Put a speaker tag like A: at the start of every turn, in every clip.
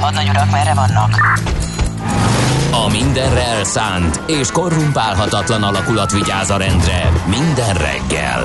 A: Hadnagy urak, merre vannak?
B: A mindenre elszánt és korrumpálhatatlan alakulat vigyáz a rendre minden reggel.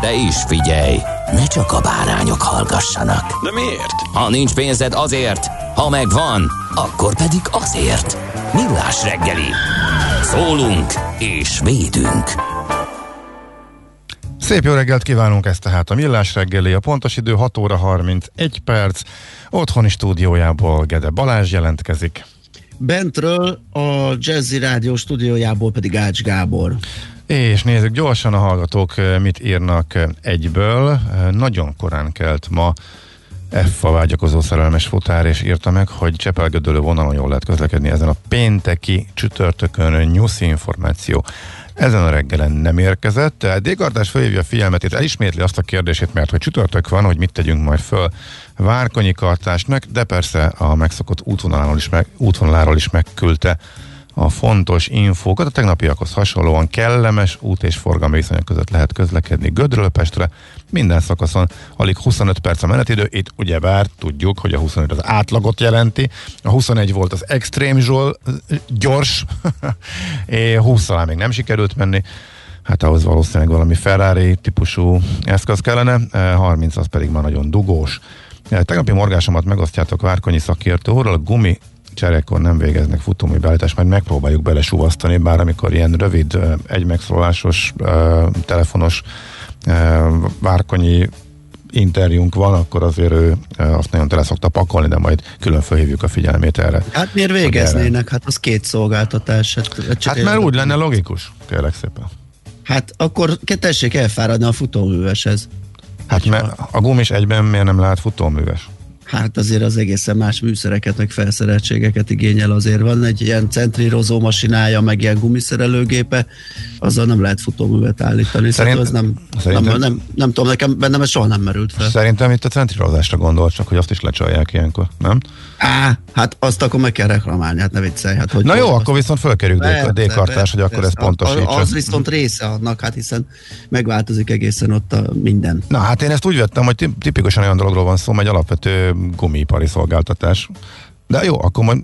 B: De is figyelj, ne csak a bárányok hallgassanak.
C: De miért?
B: Ha nincs pénzed azért, ha megvan, akkor pedig azért. Millás reggeli. Szólunk és védünk.
D: Szép jó reggelt kívánunk ezt tehát a Millás reggeli, a pontos idő 6 óra 31 perc, otthoni stúdiójából Gede Balázs jelentkezik.
E: Bentről a Jazzy Rádió stúdiójából pedig Ács Gábor.
D: És nézzük gyorsan a hallgatók eh, mit írnak eh, egyből. Eh, Nagyon korán kelt ma F a vágyakozó szerelmes futár, és írta meg, hogy Csepelgödölő vonalon jól lehet közlekedni ezen a pénteki csütörtökön nyuszi információ. Ezen a reggelen nem érkezett. Dégardás felhívja a figyelmet, és elismétli azt a kérdését, mert hogy csütörtök van, hogy mit tegyünk majd föl Várkonyi kartásnak, de persze a megszokott útvonaláról is, meg, útvonaláról is megküldte a fontos infókat. A tegnapiakhoz hasonlóan kellemes út és forgalmi viszonyok között lehet közlekedni Gödről Pestre. Minden szakaszon alig 25 perc a menetidő. Itt ugyebár tudjuk, hogy a 25 az átlagot jelenti. A 21 volt az extrém zsol, gyors, 20 még nem sikerült menni. Hát ahhoz valószínűleg valami Ferrari típusú eszköz kellene, 30 az pedig már nagyon dugós. Tegnapi morgásomat megosztjátok Várkonyi szakértőről, a gumi cserékkor nem végeznek futómű beállítást, majd megpróbáljuk belesúvasztani, bár amikor ilyen rövid, egy megszólásos, telefonos Várkonyi interjúnk van, akkor azért ő azt nagyon tele szokta pakolni, de majd külön felhívjuk a figyelmét erre.
E: Hát miért végeznének? Hát az két szolgáltatás.
D: Hát, hát mert úgy lenne logikus, kérlek szépen.
E: Hát akkor tessék elfáradni a futóműveshez.
D: Hát mert a gumis egyben miért nem lehet futóműves?
E: Hát azért az egészen más műszereket, meg felszereltségeket igényel azért. Van egy ilyen centrírozó masinája, meg ilyen gumiszerelőgépe, azzal nem lehet futóművet állítani.
D: Szerint-
E: Szerint, az nem,
D: szerintem-
E: nem, nem, nem, tudom, nekem bennem ez soha nem merült fel.
D: Szerintem itt a centrírozásra gondolt, csak hogy azt is lecsalják ilyenkor, nem?
E: Á, hát azt akkor meg kell reklamálni, hát ne viccelj. Hát hogy
D: Na jó,
E: hogy-
D: akkor viszont fölkerüljük
E: Persze,
D: D- D-kartás, hogy akkor ez pontosítsa.
E: Az, viszont része annak, hát hiszen megváltozik egészen ott a minden.
D: Na hát én ezt úgy vettem, hogy tip- tipikusan olyan dologról van szó, egy alapvető gumipari szolgáltatás. De jó, akkor majd,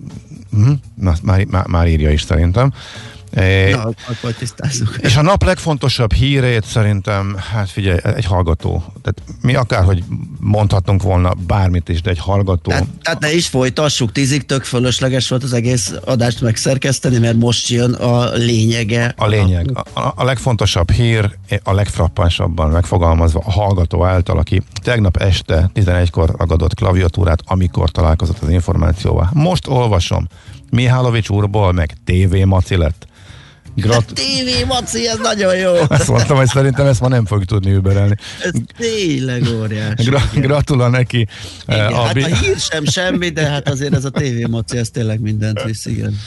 D: hm, na, már, már, már írja is szerintem. É,
E: Na, akkor tisztázzuk.
D: és a nap legfontosabb hírét szerintem, hát figyelj, egy hallgató. Tehát mi akárhogy mondhatunk volna bármit is, de egy hallgató.
E: Tehát, tehát ne is folytassuk, tízig tök fölösleges volt az egész adást megszerkeszteni, mert most jön a lényege.
D: A lényeg, a, a, a legfontosabb hír, a legfrappánsabban megfogalmazva a hallgató által, aki tegnap este 11-kor ragadott klaviatúrát, amikor találkozott az információval. Most olvasom, Mihálovics úrból meg TV Maci lett. Grat-
E: TV Maci, ez nagyon jó.
D: Azt mondtam, hogy szerintem ezt ma nem fogjuk tudni überelni.
E: Ez tényleg óriási.
D: Gra-
E: Igen.
D: gratulál neki.
E: Igen,
D: eh, a
E: hát a hír sem semmi, de hát azért ez a TV Maci, ez tényleg mindent visz, igen.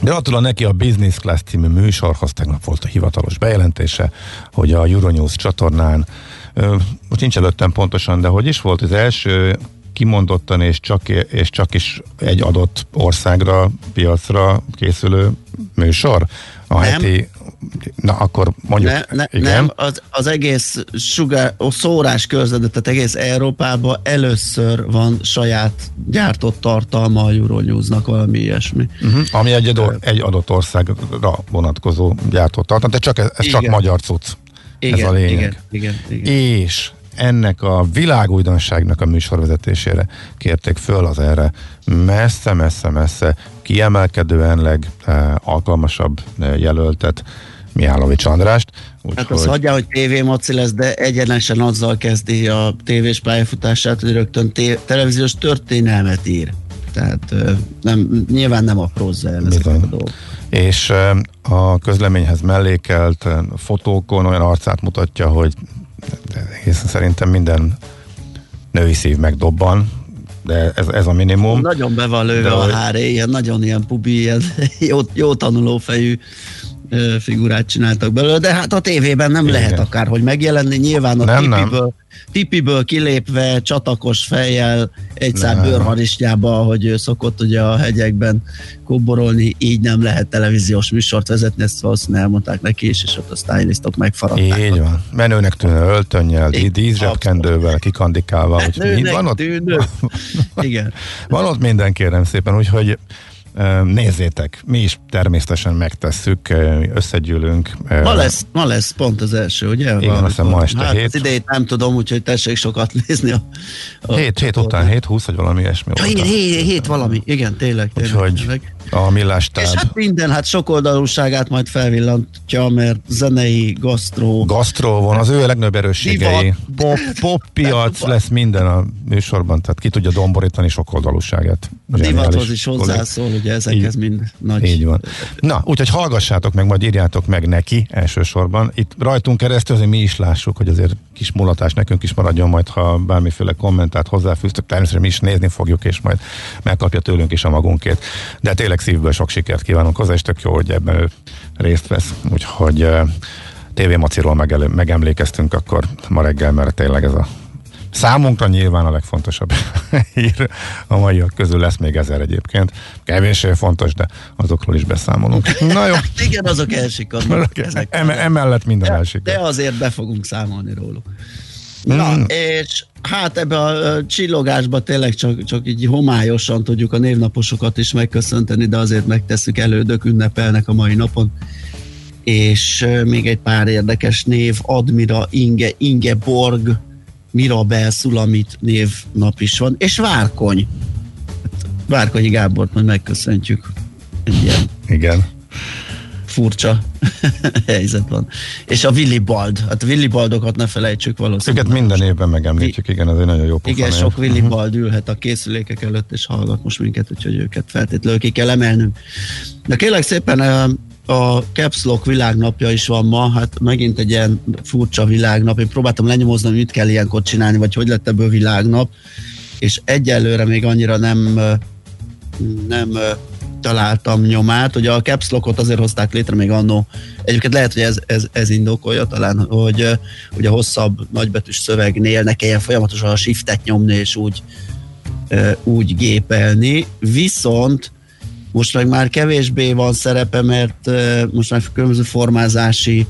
D: Gratulál neki a Business Class című műsorhoz, tegnap volt a hivatalos bejelentése, hogy a Euronews csatornán, most nincs előttem pontosan, de hogy is volt az első kimondottan és csak, és csak is egy adott országra, piacra készülő műsor? A
E: Nem.
D: heti, na akkor mondjuk,
E: Ne, ne,
D: igen.
E: nem, az, az egész sugár, ó, szórás körzetet, tehát egész Európában először van saját gyártott tartalma a Euronewsnak, valami ilyesmi.
D: Uh-huh. Ami egy, egy adott országra vonatkozó gyártó tartalom, de csak ez, ez csak magyar cucc.
E: Igen,
D: ez a lényeg.
E: igen, igen, igen.
D: és ennek a világújdonságnak a műsorvezetésére kérték föl az erre messze-messze-messze kiemelkedően legalkalmasabb jelöltet Mihálovics Andrást.
E: Hát azt
D: Úgyhogy
E: hagyja, hogy TV Maci lesz, de egyenesen azzal kezdi a tévés pályafutását, hogy rögtön té- televíziós történelmet ír. Tehát nem, nyilván nem aprózza el ezeket
D: Bizony.
E: a
D: és a közleményhez mellékelt fotókon olyan arcát mutatja, hogy egészen szerintem minden női szív megdobban, de ez, ez a minimum.
E: Nagyon be van lőve
D: De
E: a háré, ilyen nagyon ilyen pubi, ilyen jó, jó tanulófejű figurát csináltak belőle, de hát a tévében nem
D: Igen.
E: lehet akárhogy megjelenni, nyilván a
D: Nem, nem.
E: tipiből, tipiből kilépve, csatakos fejjel, egy szár
D: Nem.
E: bőrharisnyába, ahogy ő szokott ugye a hegyekben kóborolni, így nem lehet televíziós műsort vezetni, ezt valószínűleg elmondták neki is, és ott a stylistok megfaragták.
D: Így van. Menőnek tűnő öltönnyel, díszsebkendővel, kikandikálva.
E: Hát
D: úgyhogy van ott.
E: Igen.
D: van ott minden, kérem szépen, úgyhogy nézzétek, mi is természetesen megtesszük, összegyűlünk.
E: Ma lesz, ma lesz pont az első, ugye?
D: Igen,
E: Valamikor.
D: azt hiszem ma este
E: hát
D: hét.
E: Az idejét nem tudom, úgyhogy tessék sokat nézni. A, a
D: 7, 7 után, 7, 20 vagy valami ilyesmi
E: Ja, hét, hét, hét valami, igen, tényleg. tényleg,
D: Úgyhogy
E: tényleg.
D: A millástáb
E: És hát minden, hát sokoldalúságát majd felvillantja, mert zenei, gasztró,
D: gasztró van, az ő legnagyobb erősségei.
E: Divat.
D: Pop, pop piac lesz minden a műsorban, tehát ki tudja domborítani sok oldalúságát.
E: a divathoz is hozzászól, ugye ezekhez
D: Így-
E: mind nagy.
D: Így van. Na, úgyhogy hallgassátok meg, majd írjátok meg neki elsősorban. Itt rajtunk keresztül azért mi is lássuk, hogy azért kis mulatás nekünk is maradjon majd, ha bármiféle kommentát hozzáfűztök. Természetesen mi is nézni fogjuk, és majd megkapja tőlünk is a magunkét. De tényleg szívből sok sikert kívánunk hozzá, és tök jó, hogy ebben ő részt vesz. Úgyhogy uh, TV Maciról megelő, megemlékeztünk akkor ma reggel, mert tényleg ez a Számunkra nyilván a legfontosabb hír a maiak közül lesz még ezer egyébként. Kevésbé fontos, de azokról is beszámolunk. Na jó,
E: igen, azok elsikadnak. ezek.
D: em- emellett minden
E: de,
D: elsik.
E: de azért be fogunk számolni róluk. Na,
D: Mm.
E: és hát ebbe a csillogásba tényleg csak, csak így homályosan tudjuk a névnaposokat is megköszönteni, de azért megtesszük elődök, ünnepelnek a mai napon. És még egy pár érdekes név, Admira, Inge, Ingeborg, Mirabel, Szulamit névnap is van, és Várkony. Hát, Várkonyi Gábort majd megköszöntjük. Egy ilyen
D: Igen.
E: furcsa helyzet van. És a Willibald, hát a Willibaldokat ne felejtsük valószínűleg.
D: Őket minden évben megemlítjük, igen, ez egy nagyon jó pofa
E: Igen,
D: név.
E: sok Willibald ülhet a készülékek előtt, és hallgat most minket, úgyhogy őket feltétlenül ki kell emelnünk. De kérlek szépen a Caps Lock világnapja is van ma, hát megint egy ilyen furcsa világnap. Én próbáltam lenyomozni, hogy mit kell ilyenkor csinálni, vagy hogy lett ebből világnap. és egyelőre még annyira nem nem találtam nyomát. Ugye a caps lockot azért hozták létre még annó. Egyébként lehet, hogy ez, ez, ez indokolja talán, hogy ugye hosszabb nagybetűs szövegnél ne kelljen folyamatosan a shiftet nyomni és úgy, úgy gépelni. Viszont most meg már kevésbé van szerepe, mert most már különböző formázási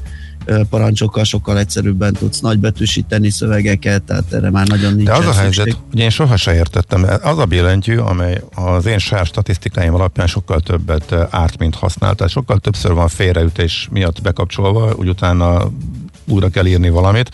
E: parancsokkal sokkal egyszerűbben tudsz nagybetűsíteni szövegeket, tehát erre már nagyon nincs.
D: De az a helyzet, hogy én sohasem értettem, az a billentyű, amely az én saját statisztikáim alapján sokkal többet árt, mint használ, tehát sokkal többször van félreütés miatt bekapcsolva, úgy utána újra kell írni valamit,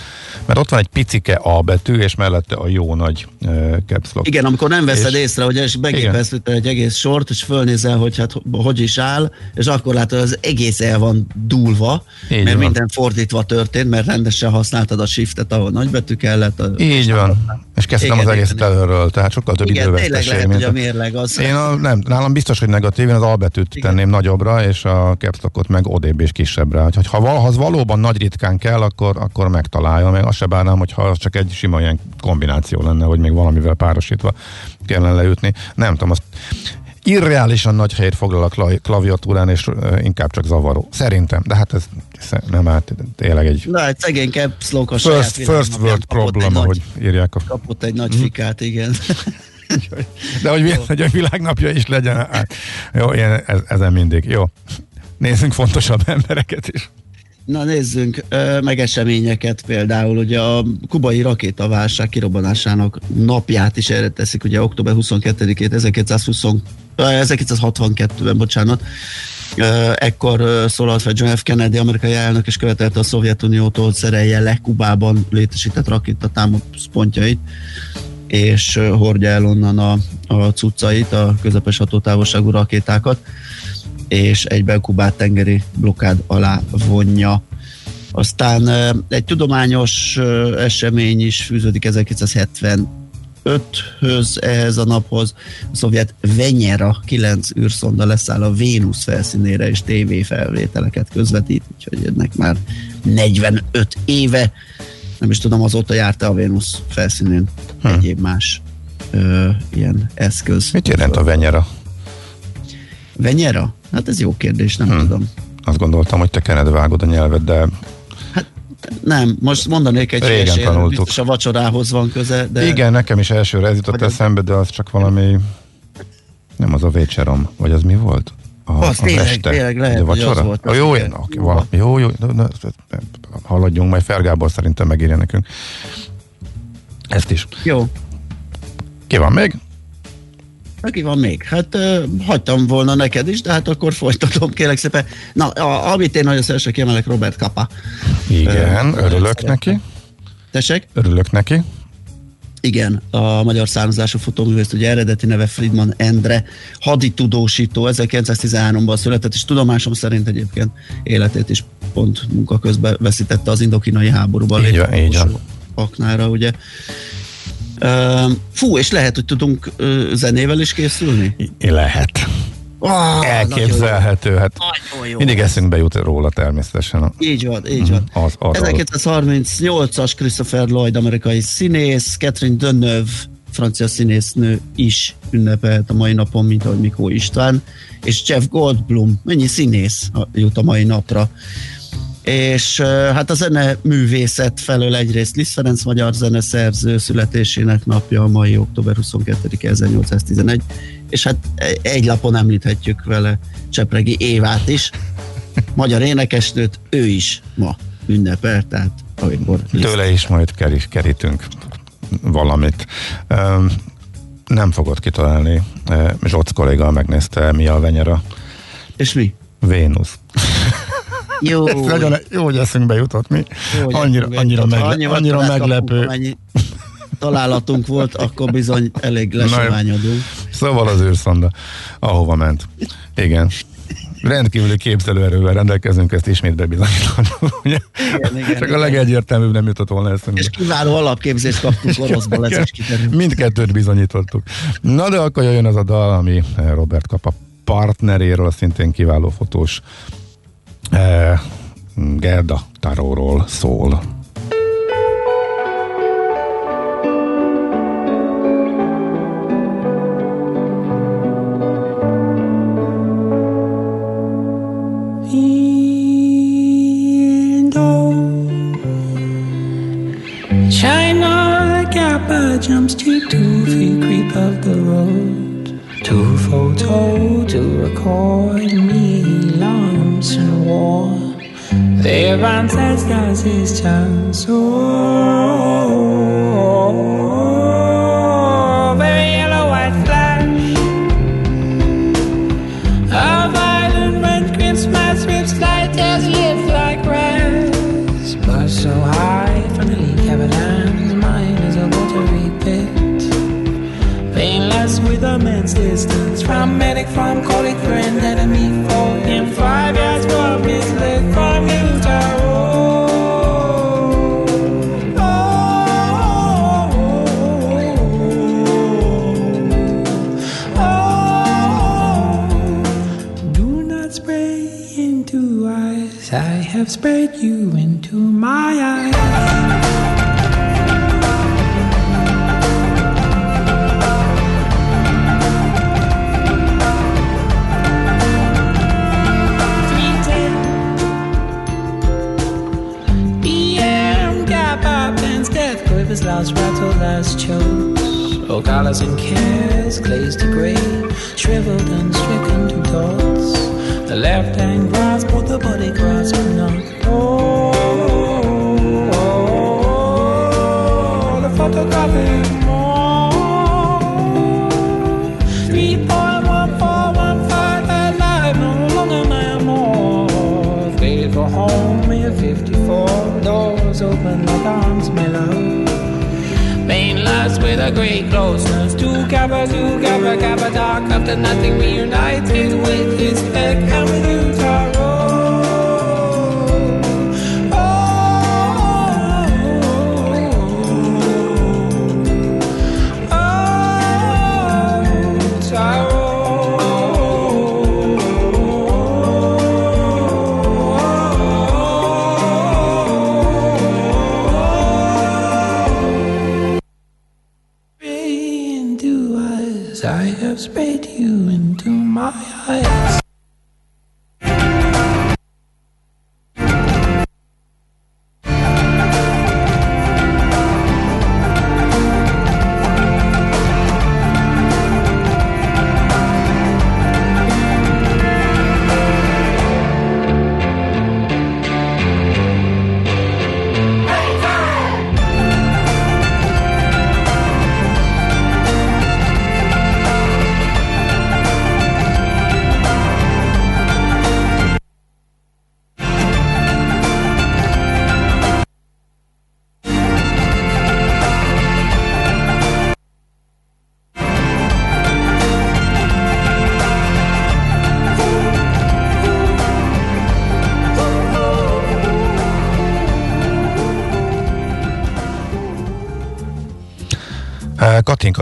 D: mert ott van egy picike A betű, és mellette a jó nagy uh, caps lock.
E: Igen, amikor nem veszed és, észre, hogy begépelsz egy egész sort, és fölnézel, hogy hát hogy is áll, és akkor látod, hogy az egész el van dúlva, Így mert van. minden fordítva történt, mert rendesen használtad a shiftet, ahol nagybetű kellett. A
D: Így van. És kezdtem igen, az egészet igen, előről, tehát sokkal több
E: igen, időveszteség. lehet, mint a mérleg az.
D: Én a, nem, nálam biztos, hogy negatív, én az albetűt igen. tenném nagyobbra, és a capstockot meg odébb és kisebbre. Hogy ha, ha az valóban nagy ritkán kell, akkor, akkor megtalálja, meg azt se bárnám, hogyha az csak egy sima ilyen kombináció lenne, hogy még valamivel párosítva kellene leütni. Nem tudom, azt irreálisan nagy helyet foglal a klaviatúrán, és inkább csak zavaró. Szerintem, de hát ez nem hát tényleg egy...
E: Na, egy szegény caps
D: first, first world problem, ahogy írják
E: a... Kapott egy nagy fikát, igen.
D: De hogy, hogy a világnapja is legyen. Hát, jó, ilyen, ez, ezen mindig. Jó. Nézzünk fontosabb embereket is.
E: Na nézzünk meg eseményeket. Például, ugye a kubai rakétaválság kirobbanásának napját is erre teszik, ugye október 22-ét 1920, 1962-ben, bocsánat, ekkor szólalt fel John F. Kennedy, amerikai elnök, és követelte a Szovjetuniótól, hogy szerelje le Kubában létesített rakétatámaszpontjait, és hordja el onnan a, a cuccait, a közepes hatótávolságú rakétákat és egyben Kubát tengeri blokád alá vonja. Aztán egy tudományos esemény is fűződik 1975-höz ehhez a naphoz. A szovjet Venyera 9 űrszonda leszáll a Vénusz felszínére, és tévéfelvételeket közvetít, úgyhogy ennek már 45 éve. Nem is tudom, azóta járta a Vénusz felszínén hm. egyéb más ö, ilyen eszköz.
D: Mit jelent a Venyera?
E: Venyera? Hát ez jó kérdés, nem hmm. tudom.
D: Azt gondoltam, hogy te kened vágod a nyelvet, de...
E: Hát nem, most mondanék egy
D: Régen hülyesér, tanultuk.
E: biztos a vacsorához van köze, de...
D: Igen, nekem is elsőre ez jutott eszembe, de az csak valami... Nem az a vécserom, vagy az mi volt?
E: A, az a tényleg, este, tényleg lehet, a vacsora? az volt.
D: A jó, én, okay, valami, jó, jó, haladjunk, majd Fergábor szerintem megírja nekünk. Ezt is.
E: Jó.
D: Ki van még?
E: Aki van még? Hát uh, hagytam volna neked is, de hát akkor folytatom, kérlek szépen. Na, a, amit én nagyon szívesen kiemelek, Robert Kapa.
D: Igen, uh, örülök neki.
E: Tessék?
D: Örülök neki.
E: Igen, a magyar származású fotóművész, ugye eredeti neve Friedman Endre, haditudósító, 1913-ban született, és tudomásom szerint egyébként életét is pont munka közben veszítette az indokinai háborúban.
D: Így van, így van.
E: Aknára, ugye. Fú, és lehet, hogy tudunk zenével is készülni?
D: Lehet. Oh, Elképzelhető, hát jó. mindig eszünkbe jut róla természetesen.
E: Így van, így van. Mhm, az, az, 1938-as Christopher Lloyd, amerikai színész, Catherine Deneuve, francia színésznő is ünnepelt a mai napon, mint ahogy Mikó István, és Jeff Goldblum, mennyi színész jut a mai napra és hát a zene művészet felől egyrészt Liszt Ferenc magyar zeneszerző születésének napja a mai október 22 1811, és hát egy lapon említhetjük vele Csepregi Évát is, magyar énekesnőt, ő is ma ünnepel, tehát amikor...
D: Liszt. Tőle is majd kerítünk valamit. Nem fogod kitalálni. Zsoc kolléga megnézte, mi a venyera.
E: És mi?
D: Vénusz.
E: Jó. Ez
D: nagyon jó, hogy eszünkbe jutott mi. Jó, annyira, annyira, megle- annyira, annyira meglepő. Kapunk,
E: találatunk volt, akkor bizony elég lesományodunk.
D: Szóval az űrszonda, ahova ment. Igen. Rendkívüli képzelőerővel rendelkezünk, ezt ismét bebizonyítottuk. Igen, igen, Csak igen. a legegyértelműbb nem jutott volna eszünkbe.
E: És kiváló alapképzést kaptunk oroszból, ez is kiderül.
D: Mindkettőt bizonyítottuk. Na de akkor jön az a dal, ami Robert kap a partneréről, a szintén kiváló fotós Gerda Taróról szól.
F: This chance. Oh.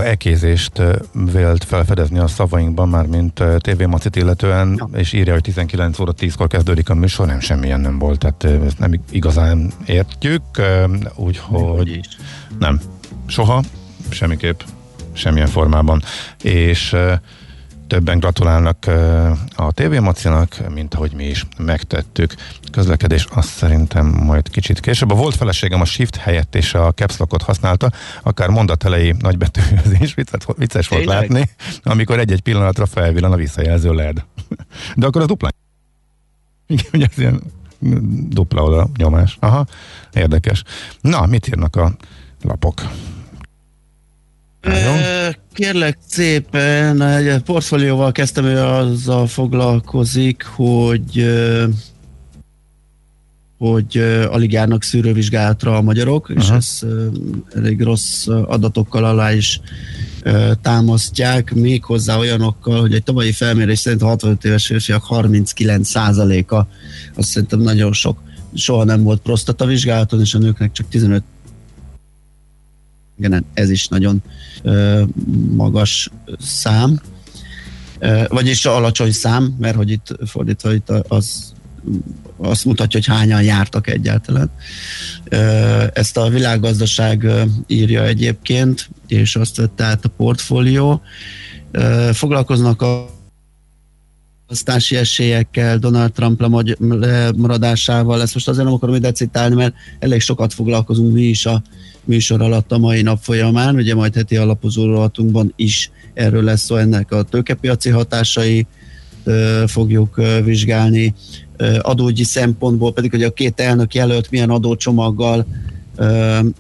D: Katinka ekézést vélt felfedezni a szavainkban, már mint TV Macit illetően, ja. és írja, hogy 19 óra 10-kor kezdődik a műsor, nem semmilyen nem volt, tehát ezt nem igazán értjük, úgyhogy nem, soha, semmiképp, semmilyen formában, és többen gratulálnak a TV Macinak, mint ahogy mi is megtettük. Közlekedés azt szerintem majd kicsit később. A volt feleségem a shift helyett és a caps lockot használta, akár mondat elejé nagybetűzés, vicces, vicces volt
E: Tényleg?
D: látni, amikor egy-egy pillanatra felvillan a visszajelző LED. De akkor az dupla. Igen, ugye ez ilyen dupla oda nyomás. Aha, érdekes. Na, mit írnak a lapok? Nagyon.
E: Kérlek szépen, egy portfólióval kezdtem, ő azzal foglalkozik, hogy hogy alig járnak szűrővizsgálatra a magyarok, uh-huh. és
D: Aha.
E: ezt elég rossz adatokkal alá is támasztják, méghozzá olyanokkal, hogy egy tavalyi felmérés szerint a 65 éves férfiak 39%-a, azt szerintem nagyon sok, soha nem volt prostatavizsgálaton, és a nőknek csak 15 igen, ez is nagyon magas szám, vagyis alacsony szám, mert hogy itt fordítva itt az azt mutatja, hogy hányan jártak egyáltalán. Ezt a világgazdaság írja egyébként, és azt vette át a portfólió. Foglalkoznak a választási esélyekkel, Donald Trump lemaradásával. Ezt most azért nem akarom ide citálni, mert elég sokat foglalkozunk mi is a műsor alatt a mai nap folyamán. Ugye majd heti alapozó rovatunkban is erről lesz szó, ennek a tőkepiaci hatásai fogjuk vizsgálni, adógyi szempontból pedig, hogy a két elnök jelölt milyen adócsomaggal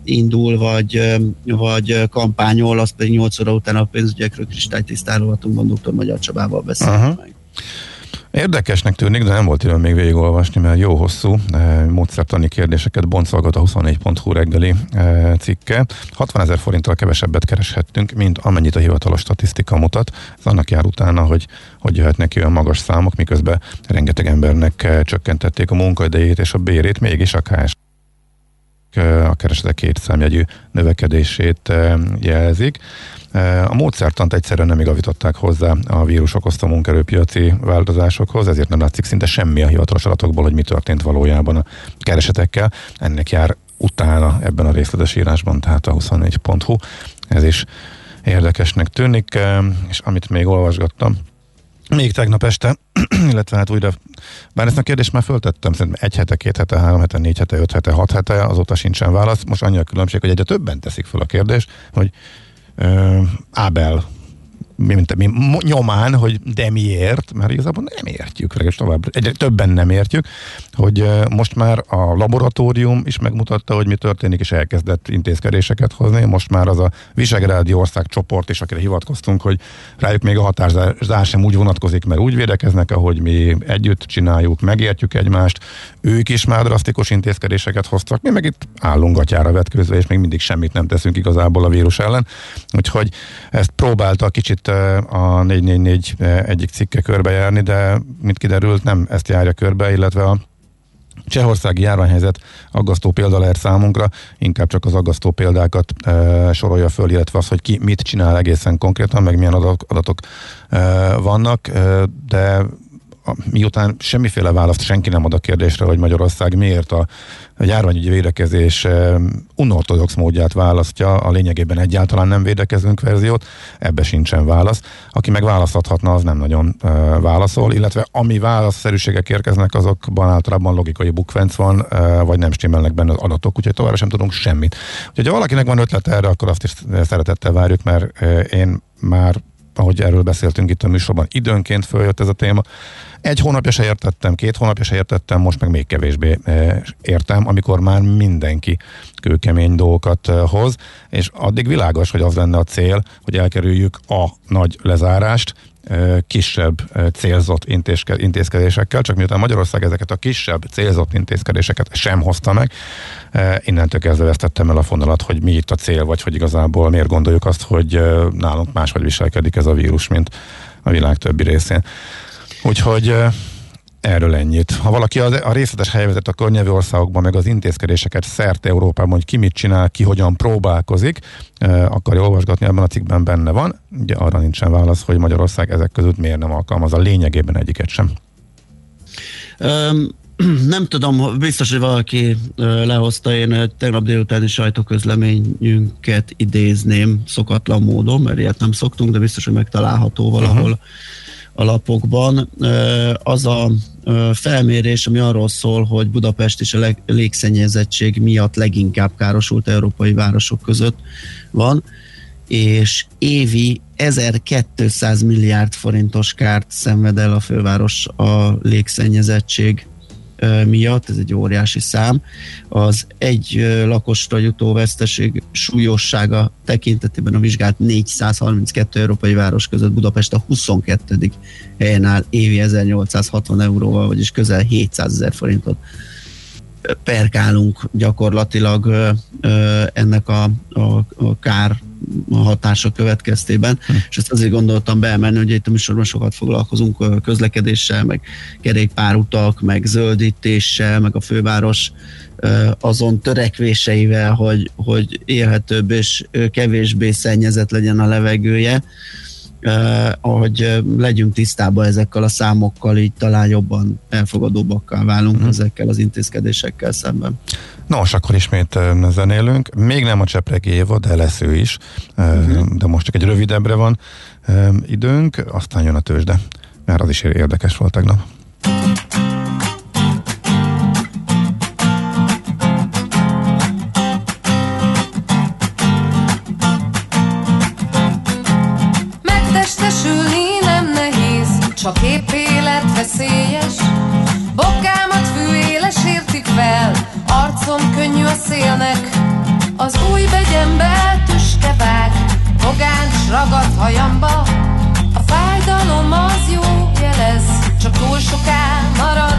E: indul, vagy, vagy kampányol, azt pedig 8 óra után a pénzügyekről kristálytisztálóatunkban dr. Magyar Csabával beszélünk meg.
D: Érdekesnek tűnik, de nem volt időm még végigolvasni, mert jó hosszú eh, módszertani kérdéseket boncolgat a 24.hu reggeli eh, cikke. 60 ezer forinttal kevesebbet kereshettünk, mint amennyit a hivatalos statisztika mutat. Ez annak jár utána, hogy hogy jöhetnek ki olyan magas számok, miközben rengeteg embernek eh, csökkentették a munkaidejét és a bérét, mégis a KS a keresetek két számjegyű növekedését jelzik. A módszertant egyszerűen nem igazították hozzá a vírus okozta munkerőpiaci változásokhoz, ezért nem látszik szinte semmi a hivatalos adatokból, hogy mi történt valójában a keresetekkel. Ennek jár utána ebben a részletes írásban, tehát a 24.hu. Ez is érdekesnek tűnik, és amit még olvasgattam, még tegnap este, illetve hát újra, bár ezt a kérdést már föltettem, szerintem egy hete, két hete, három hete, négy hete, öt hete, hat hete, azóta sincsen válasz. Most annyi a különbség, hogy egyre többen teszik fel a kérdést, hogy ö, Ábel mint, mi, mo- nyomán, hogy de miért, mert igazából nem értjük, legalábbis tovább, egyre többen nem értjük, hogy most már a laboratórium is megmutatta, hogy mi történik, és elkezdett intézkedéseket hozni. Most már az a Visegrádi ország csoport is, akire hivatkoztunk, hogy rájuk még a határzás sem úgy vonatkozik, mert úgy védekeznek, ahogy mi együtt csináljuk, megértjük egymást. Ők is már drasztikus intézkedéseket hoztak, mi meg itt állunk gatyára vetkőzve, és még mindig semmit nem teszünk igazából a vírus ellen. Úgyhogy ezt próbálta kicsit a 444 eh, egyik cikke körbejárni, de mint kiderült, nem ezt járja körbe, illetve a Csehországi járványhelyzet aggasztó példa lehet számunkra, inkább csak az aggasztó példákat e, sorolja föl, illetve az, hogy ki mit csinál egészen konkrétan, meg milyen adatok, e, vannak, e, de miután semmiféle választ senki nem ad a kérdésre, hogy Magyarország miért a, járványügyi védekezés e, unortodox módját választja, a lényegében egyáltalán nem védekezünk verziót, ebbe sincsen válasz. Aki meg választhatna, az nem nagyon e, válaszol, illetve ami válaszszerűségek érkeznek, azokban általában logikai bukvenc van, e, vagy nem stimmelnek benne az adatok, úgyhogy továbbra sem tudunk semmit. Úgyhogy ha valakinek van ötlete erre, akkor azt is szeretettel várjuk, mert én már ahogy erről beszéltünk itt a műsorban, időnként följött ez a téma. Egy hónapja se értettem, két hónapja se értettem, most meg még kevésbé e, értem, amikor már mindenki kőkemény dolgokat e, hoz, és addig világos, hogy az lenne a cél, hogy elkerüljük a nagy lezárást, e, kisebb célzott intézke- intézkedésekkel, csak miután Magyarország ezeket a kisebb célzott intézkedéseket sem hozta meg, innentől kezdve vesztettem el a fonalat, hogy mi itt a cél, vagy hogy igazából miért gondoljuk azt, hogy nálunk máshogy viselkedik ez a vírus, mint a világ többi részén. Úgyhogy Erről ennyit. Ha valaki a, részletes helyzetet a környező országokban, meg az intézkedéseket szerte Európában, hogy ki mit csinál, ki hogyan próbálkozik, akarja olvasgatni, ebben a cikkben benne van. Ugye arra nincsen válasz, hogy Magyarország ezek között miért nem alkalmaz a lényegében egyiket sem.
E: Öm, nem tudom, biztos, hogy valaki lehozta, én tegnap délutáni sajtóközleményünket idézném szokatlan módon, mert ilyet nem szoktunk, de biztos, hogy megtalálható valahol a lapokban. Ö, Az a felmérés, ami arról szól, hogy Budapest és a légszennyezettség miatt leginkább károsult európai városok között van, és évi 1200 milliárd forintos kárt szenved el a főváros a légszennyezettség miatt, ez egy óriási szám. Az egy lakosra jutó veszteség súlyossága tekintetében a vizsgált 432 európai város között Budapest a 22. helyen áll évi 1860 euróval, vagyis közel 700 ezer forintot perkálunk gyakorlatilag ennek a, a, a kár hatása következtében, hm. és ezt azért gondoltam beemelni, hogy itt a műsorban sokat foglalkozunk közlekedéssel, meg kerékpárutak, meg zöldítéssel, meg a főváros azon törekvéseivel, hogy, hogy élhetőbb és kevésbé szennyezett legyen a levegője, Uh, ahogy uh, legyünk tisztában ezekkel a számokkal, így talán jobban elfogadóbbakká válunk mm. ezekkel az intézkedésekkel szemben.
D: Nos, akkor ismét ö, zenélünk. Még nem a Csepregi Éva, de lesz ő is. Uh-huh. De most csak egy rövidebbre van időnk, aztán jön a tőzsde. Mert az is érdekes volt tegnap.
G: Megtett új begyembe tüske vág, fogáncs ragad hajamba. A fájdalom az jó jelez, csak túl soká maradna.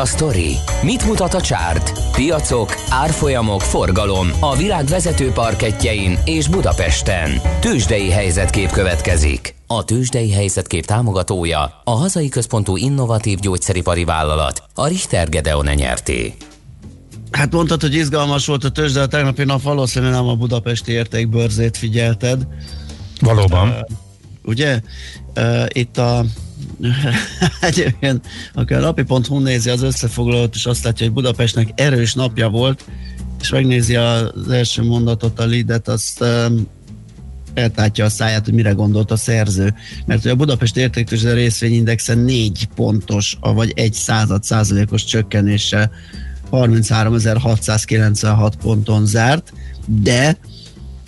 G: A
B: sztori? Mit mutat a csárt? Piacok, árfolyamok, forgalom a világ vezető parketjein és Budapesten. Tősdei helyzetkép következik. A Tősdei helyzetkép támogatója a hazai központú innovatív gyógyszeripari vállalat, a Richter Gedeon nyerté.
E: Hát mondtad, hogy izgalmas volt a tőzsde, a tegnapi nap valószínűleg nem a budapesti értékbörzét figyelted.
D: Valóban.
E: ugye? Uh, itt a egyébként, aki a napi.hu nézi az összefoglalót, és azt látja, hogy Budapestnek erős napja volt, és megnézi az első mondatot, a leadet, azt um, eltátja a száját, hogy mire gondolt a szerző. Mert hogy a Budapest értéktőzsde részvényindexen 4 pontos, vagy 1 század százalékos csökkenéssel 33.696 ponton zárt, de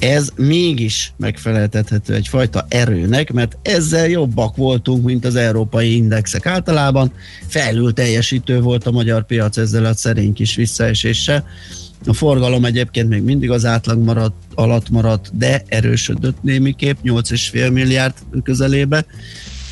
E: ez mégis megfeleltethető egyfajta erőnek, mert ezzel jobbak voltunk, mint az európai indexek általában. Felül teljesítő volt a magyar piac ezzel a szerény kis visszaeséssel. A forgalom egyébként még mindig az átlag maradt, alatt maradt, de erősödött némiképp, 8,5 milliárd közelébe,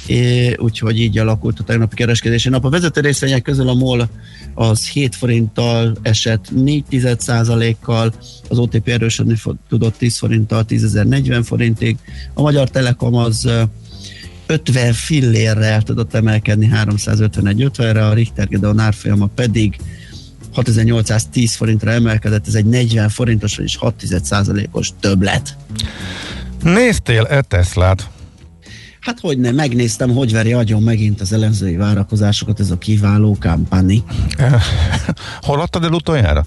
E: É, úgyhogy így alakult a tegnapi kereskedési nap. A vezető részvények közül a MOL az 7 forinttal esett 4% kal az OTP erősödni tudott 10 forinttal 10.040 forintig, a Magyar Telekom az ö, 50 fillérrel tudott emelkedni 351.50-re, a Richter Gedeon árfolyama pedig 6810 forintra emelkedett, ez egy 40 forintos, vagyis 6% os többlet.
D: Néztél-e Teslát?
E: Hát hogy nem, megnéztem, hogy veri agyon megint az elemzői várakozásokat, ez a kiváló kampani.
D: Hol adtad el utoljára?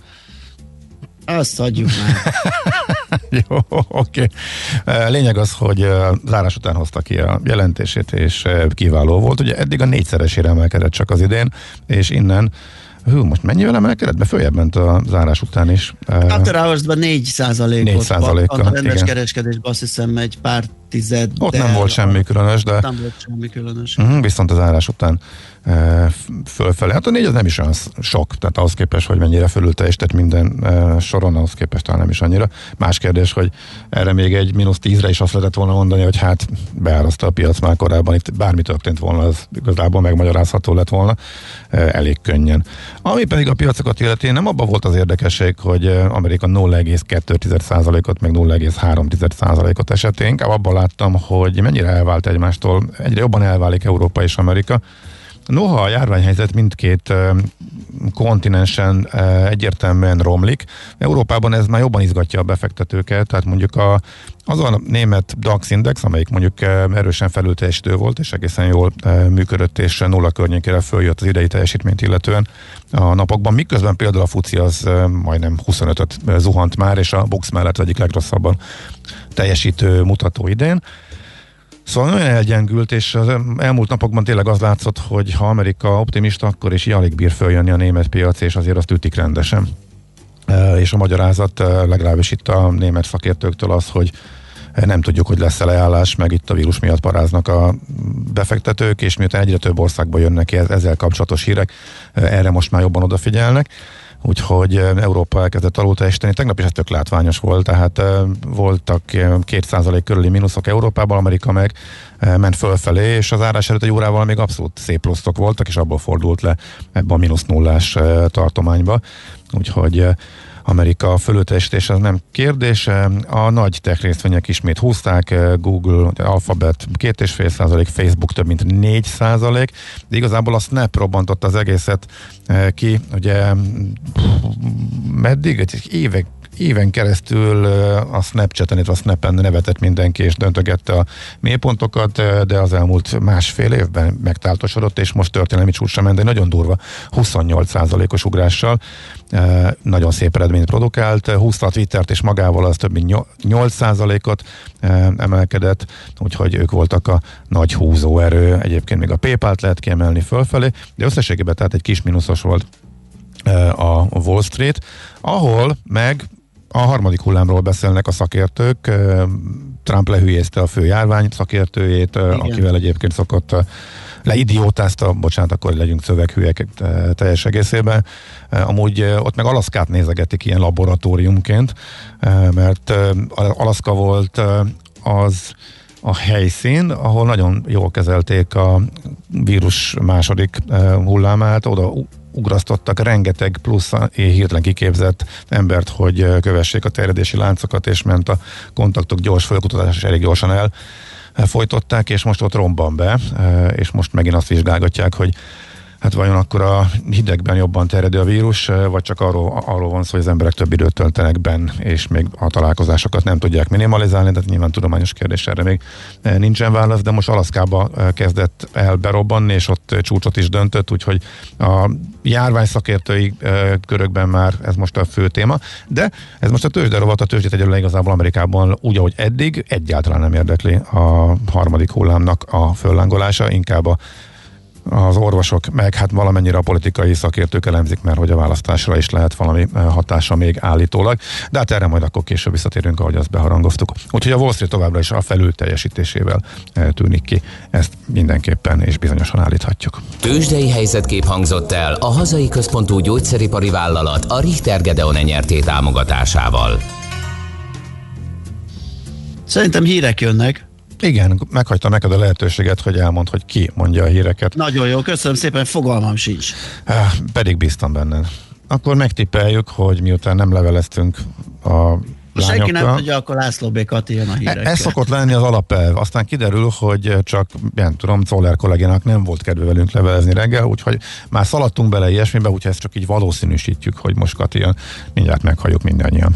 E: Azt adjuk már.
D: Jó, oké. Okay. Lényeg az, hogy zárás után hozta ki a jelentését, és kiváló volt. Ugye eddig a négyszeresére emelkedett csak az idén, és innen Hú, most mennyivel emelkedett? Be följebb ment a zárás után is.
E: After Hours-ban 4 százalékot.
D: 4 százalékkal,
E: A rendes
D: igen.
E: kereskedésben azt hiszem egy pár tized.
D: Ott nem volt semmi különös, de
E: Nem volt semmi különös.
D: uh-huh, viszont az zárás után uh, fölfelé. Hát a négy az nem is olyan sok, tehát ahhoz képest, hogy mennyire fölül teljesített minden uh, soron, ahhoz képest talán nem is annyira. Más kérdés, hogy erre még egy mínusz tízre is azt lehetett volna mondani, hogy hát beáraszta a piac már korábban, itt bármi történt volna, az igazából megmagyarázható lett volna uh, elég könnyen. Ami pedig a piacokat illeti, nem abban volt az érdekesség, hogy uh, Amerika 0,2%-ot, meg 0,3%-ot esetén, inkább abban láttam, hogy mennyire elvált egymástól, egyre jobban elválik Európa és Amerika. Noha a járványhelyzet mindkét kontinensen egyértelműen romlik, Európában ez már jobban izgatja a befektetőket, tehát mondjuk a, az a német DAX index, amelyik mondjuk erősen felülteljesítő volt, és egészen jól működött, és nulla környékére följött az idei teljesítményt illetően a napokban, miközben például a FUCI az majdnem 25-öt zuhant már, és a Bux mellett egyik legrosszabban teljesítő mutató idén. Szóval nagyon elgyengült, és az elmúlt napokban tényleg az látszott, hogy ha Amerika optimista, akkor is alig bír följönni a német piac, és azért azt ütik rendesen. E, És a magyarázat e, legalábbis itt a német szakértőktől az, hogy nem tudjuk, hogy lesz-e leállás, meg itt a vírus miatt paráznak a befektetők, és miután egyre több országba jönnek ezzel kapcsolatos hírek, e, erre most már jobban odafigyelnek úgyhogy Európa elkezdett alul teljesíteni. Tegnap is ez tök látványos volt, tehát eh, voltak eh, 2% körüli mínuszok Európában, Amerika meg ment fölfelé, és az árás előtt egy órával még abszolút szép pluszok voltak, és abból fordult le ebbe a mínusz nullás eh, tartományba. Úgyhogy Amerika fölülteljesítés az nem kérdése. A nagy tech részvények ismét húzták, eh, Google, Alphabet 2,5 százalék, Facebook több mint 4 százalék, de igazából a Snap robbantott az egészet eh, ki, ugye meddig? Évek éven keresztül a Snapchaten, illetve a Snapen nevetett mindenki, és döntögette a mélypontokat, de az elmúlt másfél évben megtáltosodott, és most történelmi csúcsra ment, de nagyon durva 28%-os ugrással. Nagyon szép eredményt produkált, húzta a Twittert, és magával az több mint 8%-ot eh, emelkedett, úgyhogy ők voltak a nagy húzóerő. Egyébként még a PayPal-t lehet kiemelni fölfelé, de összességében tehát egy kis mínuszos volt a Wall Street, ahol meg a harmadik hullámról beszélnek a szakértők. Trump lehülyézte a fő járvány szakértőjét,
E: Igen.
D: akivel egyébként szokott leidiótázta, bocsánat, akkor legyünk szöveghülyek teljes egészében. Amúgy ott meg Alaszkát nézegetik ilyen laboratóriumként, mert Alaszka volt az a helyszín, ahol nagyon jól kezelték a vírus második hullámát, oda ugrasztottak rengeteg plusz hirtelen kiképzett embert, hogy kövessék a terjedési láncokat, és ment a kontaktok gyors fölkutatás, és elég gyorsan el eh, folytották, és most ott romban be, eh, és most megint azt vizsgálgatják, hogy hát vajon akkor a hidegben jobban terjedő a vírus, vagy csak arról, arról van szó, hogy az emberek több időt töltenek benn, és még a találkozásokat nem tudják minimalizálni, de nyilván tudományos kérdés erre még nincsen válasz, de most Alaszkába kezdett el berobbanni, és ott csúcsot is döntött, úgyhogy a járvány szakértői körökben már ez most a fő téma, de ez most a tőzsde rovat, a tőzsdét egyelőre igazából Amerikában úgy, ahogy eddig, egyáltalán nem érdekli a harmadik hullámnak a föllángolása, inkább a az orvosok, meg hát valamennyire a politikai szakértők elemzik, mert hogy a választásra is lehet valami eh, hatása még állítólag, de hát erre majd akkor később visszatérünk, ahogy azt beharangoztuk. Úgyhogy a Wall Street továbbra is a felül teljesítésével eh, tűnik ki. Ezt mindenképpen és bizonyosan állíthatjuk.
B: Tőzsdei helyzetkép hangzott el a hazai központú gyógyszeripari vállalat a Richter Gedeon nyerté támogatásával.
E: Szerintem hírek jönnek.
D: Igen, meghagytam neked a lehetőséget, hogy elmond, hogy ki mondja a híreket,
E: Nagyon jó, köszönöm szépen, fogalmam sincs.
D: Pedig bíztam benned. Akkor megtippeljük, hogy miután nem leveleztünk a
E: Senki nem
D: lányokkal,
E: tudja, akkor László B. Kati jön a hírekkel.
D: Ez szokott lenni az alapelv. Aztán kiderül, hogy csak, nem tudom, Zoller kollégának nem volt kedve velünk levelezni reggel, úgyhogy már szaladtunk bele ilyesmibe, úgyhogy ezt csak így valószínűsítjük, hogy most Kati jön. Mindjárt meghalljuk mindannyian.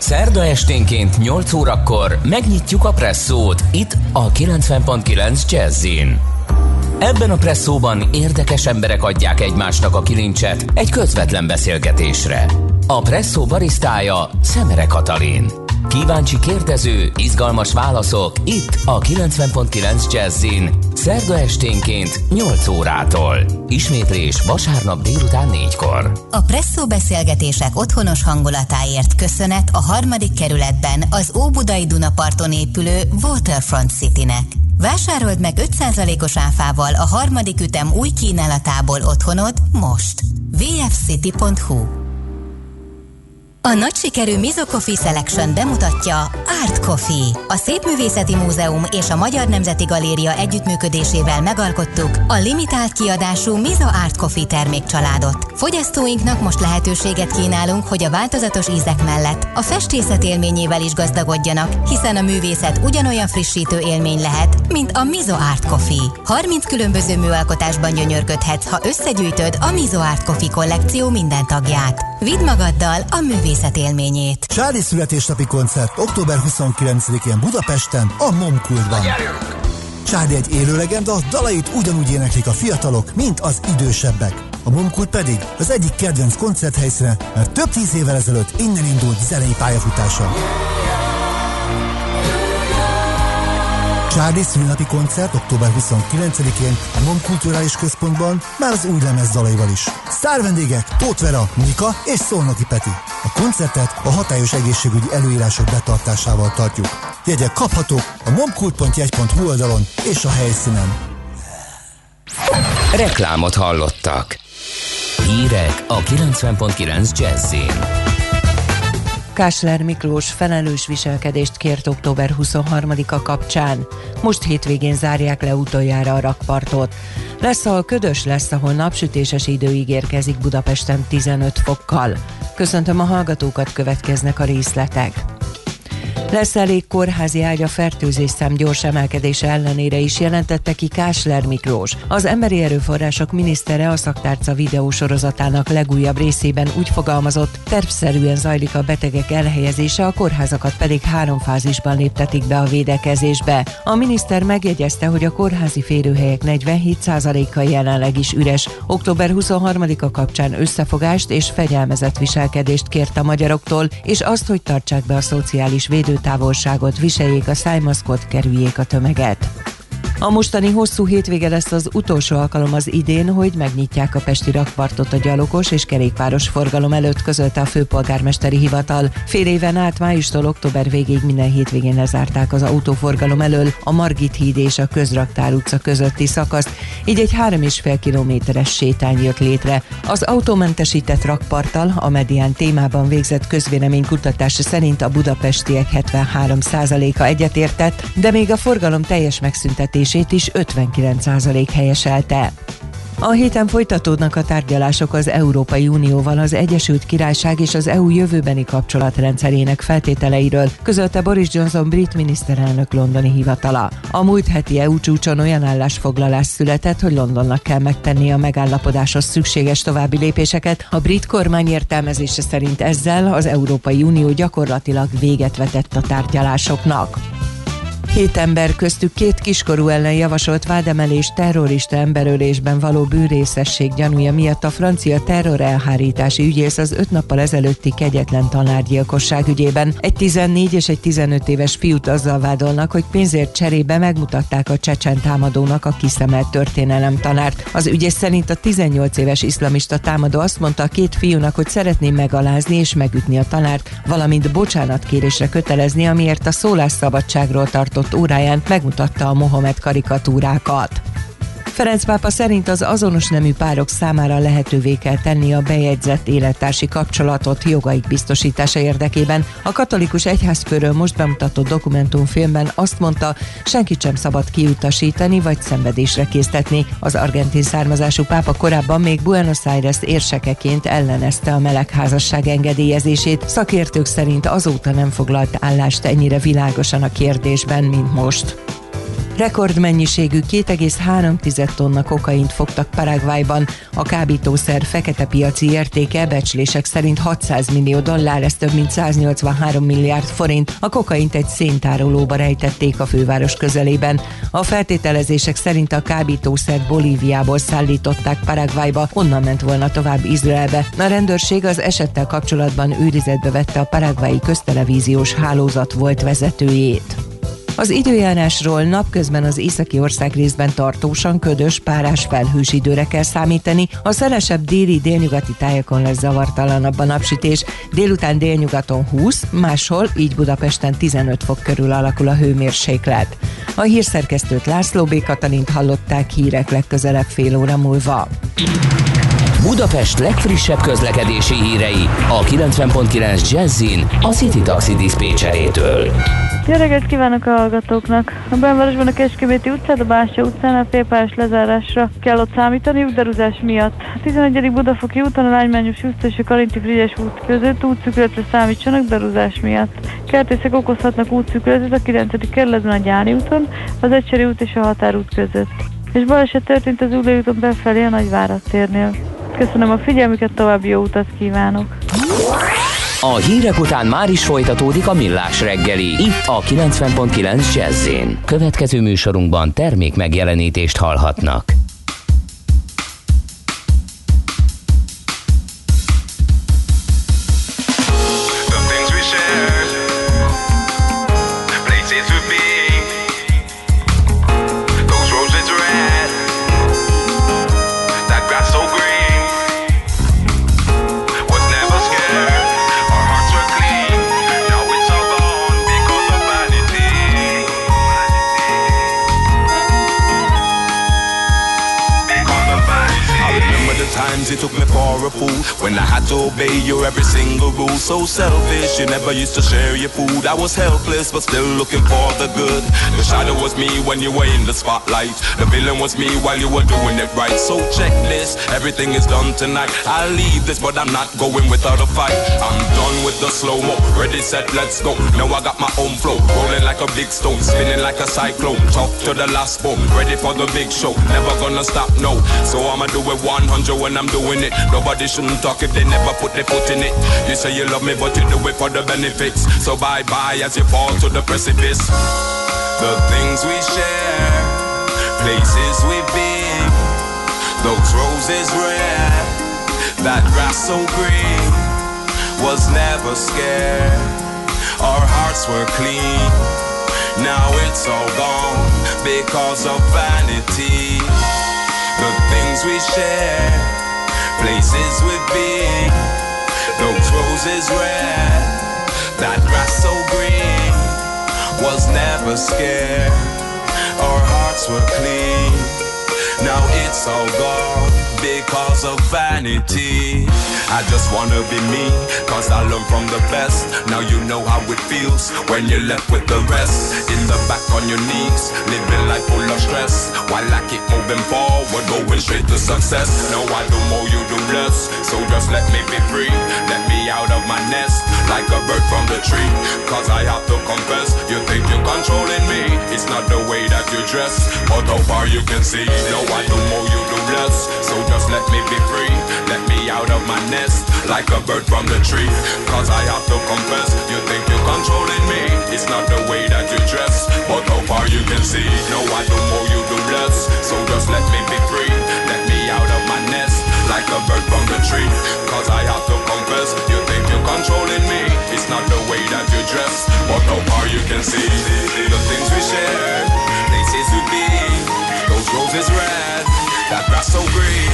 B: Szerda esténként 8 órakor megnyitjuk a presszót itt a 90.9 Jazzin. Ebben a presszóban érdekes emberek adják egymásnak a kilincset egy közvetlen beszélgetésre. A presszó barisztája Szemere Katalin. Kíváncsi kérdező, izgalmas válaszok itt a 90.9 Jazzin. Szerda esténként 8 órától. Ismétlés vasárnap délután 4-kor.
H: A Presszó beszélgetések otthonos hangulatáért köszönet a harmadik kerületben az Óbudai Dunaparton épülő Waterfront Citynek. Vásárold meg 5%-os áfával a harmadik ütem új kínálatából otthonod most. vfcity.hu a nagy sikerű Mizo Coffee Selection bemutatja Art Coffee. A Szépművészeti Múzeum és a Magyar Nemzeti Galéria együttműködésével megalkottuk a limitált kiadású Mizo Art Coffee termékcsaládot. Fogyasztóinknak most lehetőséget kínálunk, hogy a változatos ízek mellett a festészet élményével is gazdagodjanak, hiszen a művészet ugyanolyan frissítő élmény lehet, mint a Mizo Art Coffee. 30 különböző műalkotásban gyönyörködhetsz, ha összegyűjtöd a Mizo Art Coffee kollekció minden tagját. Vidd magaddal a művészet élményét.
I: Csádi születésnapi koncert október 29-én Budapesten a Momkultban. Csádi egy élő legenda, dalait ugyanúgy éneklik a fiatalok, mint az idősebbek. A Momkult pedig az egyik kedvenc koncerthelyszíne, mert több tíz évvel ezelőtt innen indult zenei pályafutása. Csádi szülinapi koncert október 29-én a MOM Kulturális Központban már az új lemez dalaival is. Sztár vendégek Tóth Vera, Mika és Szolnoki Peti. A koncertet a hatályos egészségügyi előírások betartásával tartjuk. Jegyek kaphatók a momkult.jegy.hu oldalon és a helyszínen.
B: Reklámot hallottak. Hírek a 90.9 Jazzin.
J: Kásler Miklós felelős viselkedést kért október 23-a kapcsán. Most hétvégén zárják le utoljára a rakpartot. Lesz, ahol ködös lesz, ahol napsütéses idő ígérkezik Budapesten 15 fokkal. Köszöntöm a hallgatókat, következnek a részletek. Lesz elég kórházi ágy a fertőzésszám gyors emelkedése ellenére is jelentette ki Kásler Miklós. Az emberi erőforrások minisztere a szaktárca videósorozatának legújabb részében úgy fogalmazott, tervszerűen zajlik a betegek elhelyezése, a kórházakat pedig három fázisban léptetik be a védekezésbe. A miniszter megjegyezte, hogy a kórházi férőhelyek 47%-a jelenleg is üres. Október 23-a kapcsán összefogást és fegyelmezett viselkedést kért a magyaroktól, és azt, hogy tartsák be a szociális védő távolságot, viseljék a szájmaszkot, kerüljék a tömeget. A mostani hosszú hétvége lesz az utolsó alkalom az idén, hogy megnyitják a Pesti rakpartot a gyalogos és kerékpáros forgalom előtt, közölte a főpolgármesteri hivatal. Fél éven át májustól október végéig minden hétvégén lezárták az autóforgalom elől a Margit híd és a Közraktár utca közötti szakaszt, így egy 3,5 kilométeres sétány jött létre. Az autómentesített rakparttal a medián témában végzett közvéleménykutatás szerint a budapestiek 73%-a egyetértett, de még a forgalom teljes megszüntetés emelését is 59% helyeselte. A héten folytatódnak a tárgyalások az Európai Unióval az Egyesült Királyság és az EU jövőbeni kapcsolatrendszerének feltételeiről, közölte Boris Johnson brit miniszterelnök londoni hivatala. A múlt heti EU csúcson olyan állásfoglalás született, hogy Londonnak kell megtenni a megállapodáshoz szükséges további lépéseket. A brit kormány értelmezése szerint ezzel az Európai Unió gyakorlatilag véget vetett a tárgyalásoknak. Hét ember köztük két kiskorú ellen javasolt vádemelés terrorista emberölésben való bűrészesség gyanúja miatt a francia terrorelhárítási ügyész az öt nappal ezelőtti kegyetlen tanárgyilkosság ügyében. Egy 14 és egy 15 éves fiút azzal vádolnak, hogy pénzért cserébe megmutatták a csecsen támadónak a kiszemelt történelem tanárt. Az ügyész szerint a 18 éves iszlamista támadó azt mondta a két fiúnak, hogy szeretné megalázni és megütni a tanárt, valamint bocsánatkérésre kötelezni, amiért a szólásszabadságról tartott óráján megmutatta a Mohamed karikatúrákat. Ferenc pápa szerint az azonos nemű párok számára lehetővé kell tenni a bejegyzett élettársi kapcsolatot jogaik biztosítása érdekében. A katolikus egyházfőről most bemutatott dokumentumfilmben azt mondta, senkit sem szabad kiutasítani vagy szenvedésre késztetni. Az argentin származású pápa korábban még Buenos Aires érsekeként ellenezte a melegházasság engedélyezését. Szakértők szerint azóta nem foglalt állást ennyire világosan a kérdésben, mint most. Rekordmennyiségű 2,3 tonna kokaint fogtak Paraguayban. A kábítószer fekete piaci értéke becslések szerint 600 millió dollár, ez több mint 183 milliárd forint. A kokaint egy széntárolóba rejtették a főváros közelében. A feltételezések szerint a kábítószert Bolíviából szállították Paraguayba, onnan ment volna tovább Izraelbe. A rendőrség az esettel kapcsolatban őrizetbe vette a paraguayi köztelevíziós hálózat volt vezetőjét. Az időjárásról napközben az északi ország részben tartósan ködös, párás felhős időre kell számítani. A szelesebb déli délnyugati tájakon lesz zavartalanabb a napsütés, délután délnyugaton 20, máshol, így Budapesten 15 fok körül alakul a hőmérséklet. A hírszerkesztőt László B. Katalint hallották hírek legközelebb fél óra múlva.
B: Budapest legfrissebb közlekedési hírei a 90.9 Jazzin a City Taxi Dispécsejétől.
K: Jó reggelt kívánok a hallgatóknak! A Benvárosban a Kecskeméti utcát, a Bástya utcán a félpályás lezárásra kell ott számítani útderúzás miatt. A 11. Budafoki úton a Lánymányos út és a Karinti Frigyes út között útszükletre számítsanak derúzás miatt. Kertészek okozhatnak útszükletet a 9. kerületben a Gyári úton, az Ecseri út és a Határút között. És baleset történt az Ülő úton befelé a Nagyvárad térnél. Köszönöm a figyelmüket, további jó utat kívánok!
B: A hírek után már is folytatódik a millás reggeli, itt a 90.9 jazz Következő műsorunkban termék megjelenítést hallhatnak.
L: You took me for a fool when I had to obey your every single rule. So selfish, you never used to share your food. I was helpless, but still looking for the good. The shadow was me when you were in the spotlight. The villain was me while you were doing it right. So checklist, everything is done tonight. I'll leave this, but I'm not going without a fight. I'm done with the slow mo. Ready, set, let's go. Now I got my own flow, rolling like a big stone, spinning like a cyclone. Talk to the last bone, ready for the big show. Never gonna stop, no. So I'ma do it 100 when I'm doing it. Nobody shouldn't talk if they never put their foot in it. You say you love me, but you do it for the benefits. So bye bye as you fall to the precipice. The things we share, places we've been, those roses red, that grass so green, was never scared. Our hearts were clean. Now it's all gone because of vanity. The things we share, places we've been, those roses red, that grass so green, was never scared. Our hearts were clean. Now it's all gone because of vanity. I just wanna be me, cause I learned from the best. Now you know how it feels when you're left with the rest. In the back on your knees, living life full of stress. While I keep moving forward, going straight to success. No, I do more, you do less. So just let me be free, let me out of my nest. Like a bird from the tree, cause I have to confess. You think you're controlling me, it's not the way that you dress. But how far you can see, now I do more, you do less. So just let me be free, let me out of my nest. Like a bird from the tree, cause I have to confess. You think you're controlling me, it's not the way that you dress. But how far you can see, now I do more, you do less. So just let me be free, let me out of my nest. Like a bird from the tree, cause I have to confess. You controlling me, it's not the way that you dress. But how far you can see, the things we share, places we be, those roses red, that grass so green,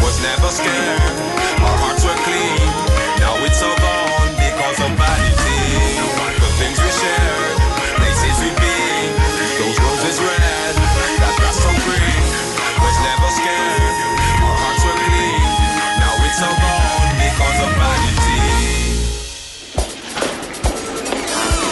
L: was never scared. Our hearts were clean, now it's all gone because of vanity. The things we share,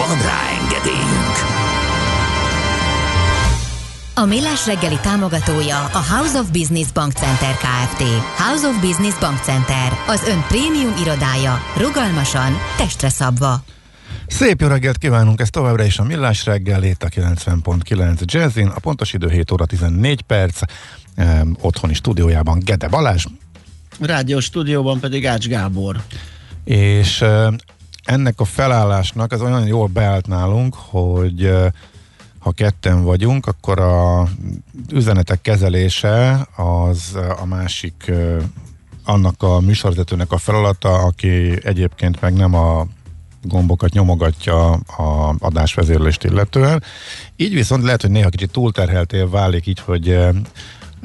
B: Van rá engedélyünk!
H: A Millás reggeli támogatója a House of Business Bank Center Kft. House of Business Bank Center, az ön prémium irodája, rugalmasan, testre szabva.
D: Szép jó reggelt kívánunk, ez továbbra is a Millás reggel, itt a 90.9 Jazzin, a pontos idő 7 óra 14 perc, eh, otthoni stúdiójában Gede Balázs,
E: Rádió stúdióban pedig Ács Gábor.
D: és ennek a felállásnak az olyan jól beállt nálunk, hogy ha ketten vagyunk, akkor a üzenetek kezelése az a másik annak a műsorvezetőnek a feladata, aki egyébként meg nem a gombokat nyomogatja a adásvezérlést illetően. Így viszont lehet, hogy néha kicsit túlterheltél válik így, hogy